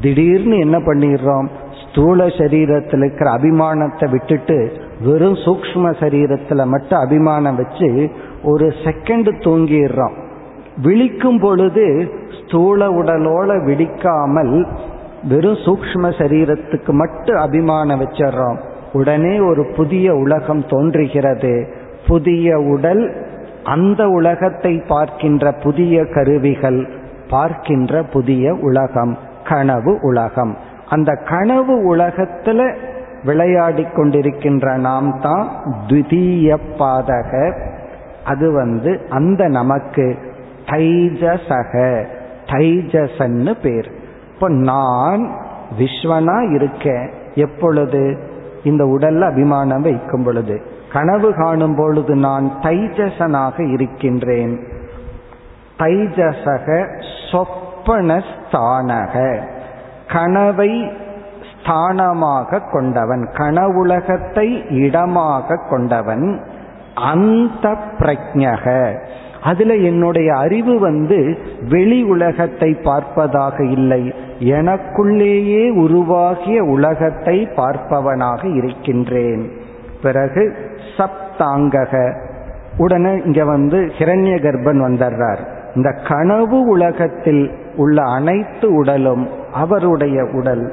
திடீர்னு என்ன பண்ணிடுறோம்? ஸ்தூல சரீரத்தில் இருக்கிற அபிமானத்தை விட்டுட்டு வெறும் சூக்ம சரீரத்தில் மட்டும் அபிமானம் வச்சு ஒரு செகண்ட் தூங்கிடுறோம் விழிக்கும் பொழுது ஸ்தூல உடலோட விழிக்காமல் வெறும் சூக்ம சரீரத்துக்கு மட்டும் அபிமானம் வச்சிடுறோம் உடனே ஒரு புதிய உலகம் தோன்றுகிறது. புதிய உடல் அந்த உலகத்தை பார்க்கின்ற புதிய கருவிகள் பார்க்கின்ற புதிய உலகம் கனவு உலகம். அந்த கனவு உலகத்துல விளையாடி கொண்டிருக்கின்ற நாம் தான் த்விதீய பாதக. அது வந்து அந்த நமக்கு தைஜசக தைஜசன்னு பேர். இப்போ நான் விஸ்வனா இருக்கேன். எப்பொழுது? இந்த உடல்ல அபிமானம் வைக்கும் பொழுது. கனவு காணும் பொழுது நான் தைஜசனாக இருக்கின்றேன். தைஜசக சொப்பனஸ்தானக கனவை ஸ்தானமாக கொண்டவன் கனவுலகத்தை இடமாக கொண்டவன் அந்த பிரஜக. அதுல என்னுடைய அறிவு வந்து வெளி உலகத்தை பார்ப்பதாக இல்லை. எனக்குள்ளேயே உருவாகிய உலகத்தை பார்ப்பவனாக இருக்கின்றேன். பிறகு சப்தாங்கக. உடனே இங்க வந்து ஹிரண்ய கர்ப்பன் வந்துடுறார் இந்த கனவு உலகத்தில் உள்ள அனைத்து உடலும் அவருடைய உடல்.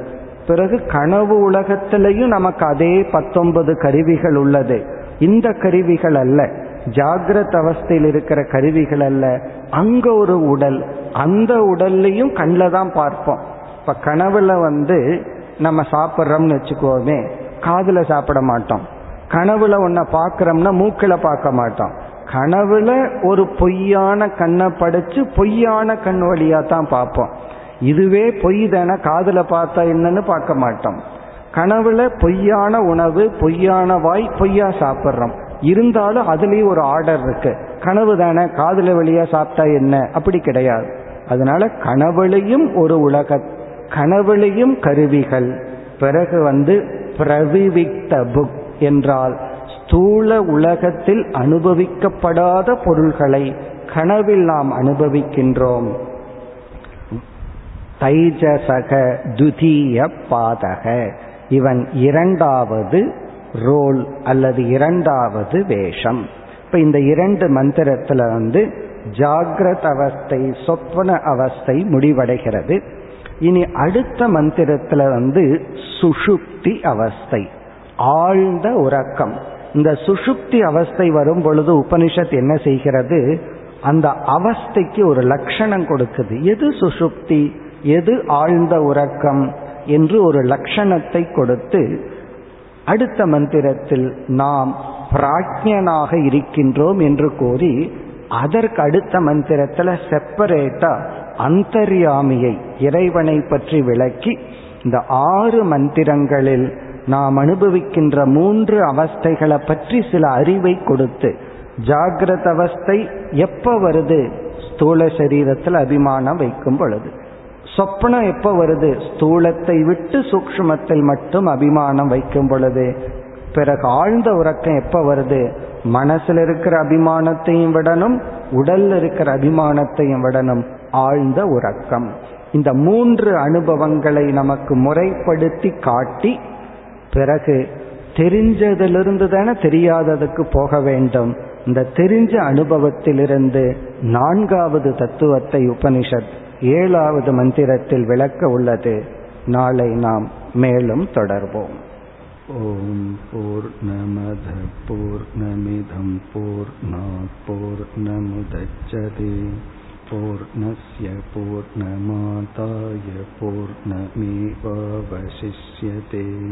பிறகு கனவு உலகத்திலையும் நமக்கு அதே பத்தொன்பது கருவிகள் உள்ளது. இந்த கருவிகள் அல்ல ஜாகிரத அவஸ்தையில் இருக்கிற கருவிகள் அல்ல. அங்க ஒரு உடல் அந்த உடல்லையும் கண்ணில் தான் பார்ப்போம். இப்ப கனவுல வந்து நம்ம சாப்பிட்றோம்னு வச்சுக்கோமே காதுல சாப்பிட மாட்டோம். கனவுல ஒன்ன பார்க்கறோம்னா மூக்கில் பார்க்க மாட்டோம். கனவுல ஒரு பொய்யான கண்ணை படைச்சு பொய்யான கண் வழியா தான் பார்ப்போம். இதுவே பொய் தானே காதல பார்த்தா என்னன்னு பார்க்க மாட்டோம். கனவுல பொய்யான உணவு பொய்யான வாய் பொய்யா சாப்பிட்றோம். இருந்தாலும் அதுலேயும் ஒரு ஆர்டர் இருக்கு. கனவு தானே காதல வழியா சாப்பிட்டா என்ன? அப்படி கிடையாது. அதனால கனவுலையும் ஒரு உலக கனவுலையும் கருவிகள். பிறகு வந்து பிரவிவிக்த புக் என்றால் ஸ்தூல உலகத்தில் அனுபவிக்கப்படாத பொருள்களை கனவில் நாம் அனுபவிக்கின்றோம். தைஜசக துதிய பாதக. இவன் இரண்டாவது ரோல் அல்லது இரண்டாவது வேஷம். இப்ப இந்த இரண்டு மந்திரத்துல வந்து ஜாகிரத அவஸ்தை சொப்பன அவஸ்தை முடிவடைகிறது. இனி அடுத்த மந்திரத்துல வந்து சுஷுப்தி அவஸ்தை ஆழ்ந்த உறக்கம். இந்த சுஷுப்தி அவஸ்தை வரும் பொழுது உபனிஷத் என்ன செய்கிறது? அந்த அவஸ்தைக்கு ஒரு லட்சணம் கொடுக்குது. எது சுஷுப்தி? எது ஆழ்ந்த உறக்கம்? என்று ஒரு லட்சணத்தை கொடுத்து அடுத்த மந்திரத்தில் நாம் பிராஜ்யனாக இருக்கின்றோம் என்று கூறி அதற்கு அடுத்த மந்திரத்தில் செப்பரேட்டா அந்தர்யாமியை இறைவனை பற்றி விளக்கி இந்த ஆறு மந்திரங்களில் நாம் அனுபவிக்கின்ற மூன்று அவஸ்தைகளை பற்றி சில அறிவை கொடுத்து ஜாகிரத அவஸ்தை எப்ப வருது? ஸ்தூல சரீரத்தில் அபிமானம் வைக்கும் பொழுது. சொப்னம் எப்ப வருது? ஸ்தூலத்தை விட்டு சூக்ஷ்மத்தில் மட்டும் அபிமானம் வைக்கும் பொழுது. பிறகு ஆழ்ந்த உறக்கம் எப்ப வருது? மனசுல இருக்கிற அபிமானத்தையும் விடணும் உடல்ல இருக்கிற அபிமானத்தையும் விடணும். ஆழ்ந்த உறக்கம். இந்த மூன்று அனுபவங்களை நமக்கு முறைப்படுத்தி காட்டி பிறகு தெரிஞ்சதிலிருந்து தானே தெரியாததுக்கு போக வேண்டும். இந்த தெரிஞ்ச அனுபவத்திலிருந்து நான்காவது தத்துவத்தை உபனிஷத் ஏழாவது மந்திரத்தில் விளக்க உள்ளது. நாளை நாம் மேலும் தொடர்வோம். ஓம் பூர்ணமத பூர்ணமிதம் பூர்ணா பூர்ணமுதச்சதே. பூர்ணய பூர்ணமாதாய பூர்ணமேவாவசிஷ்யதே.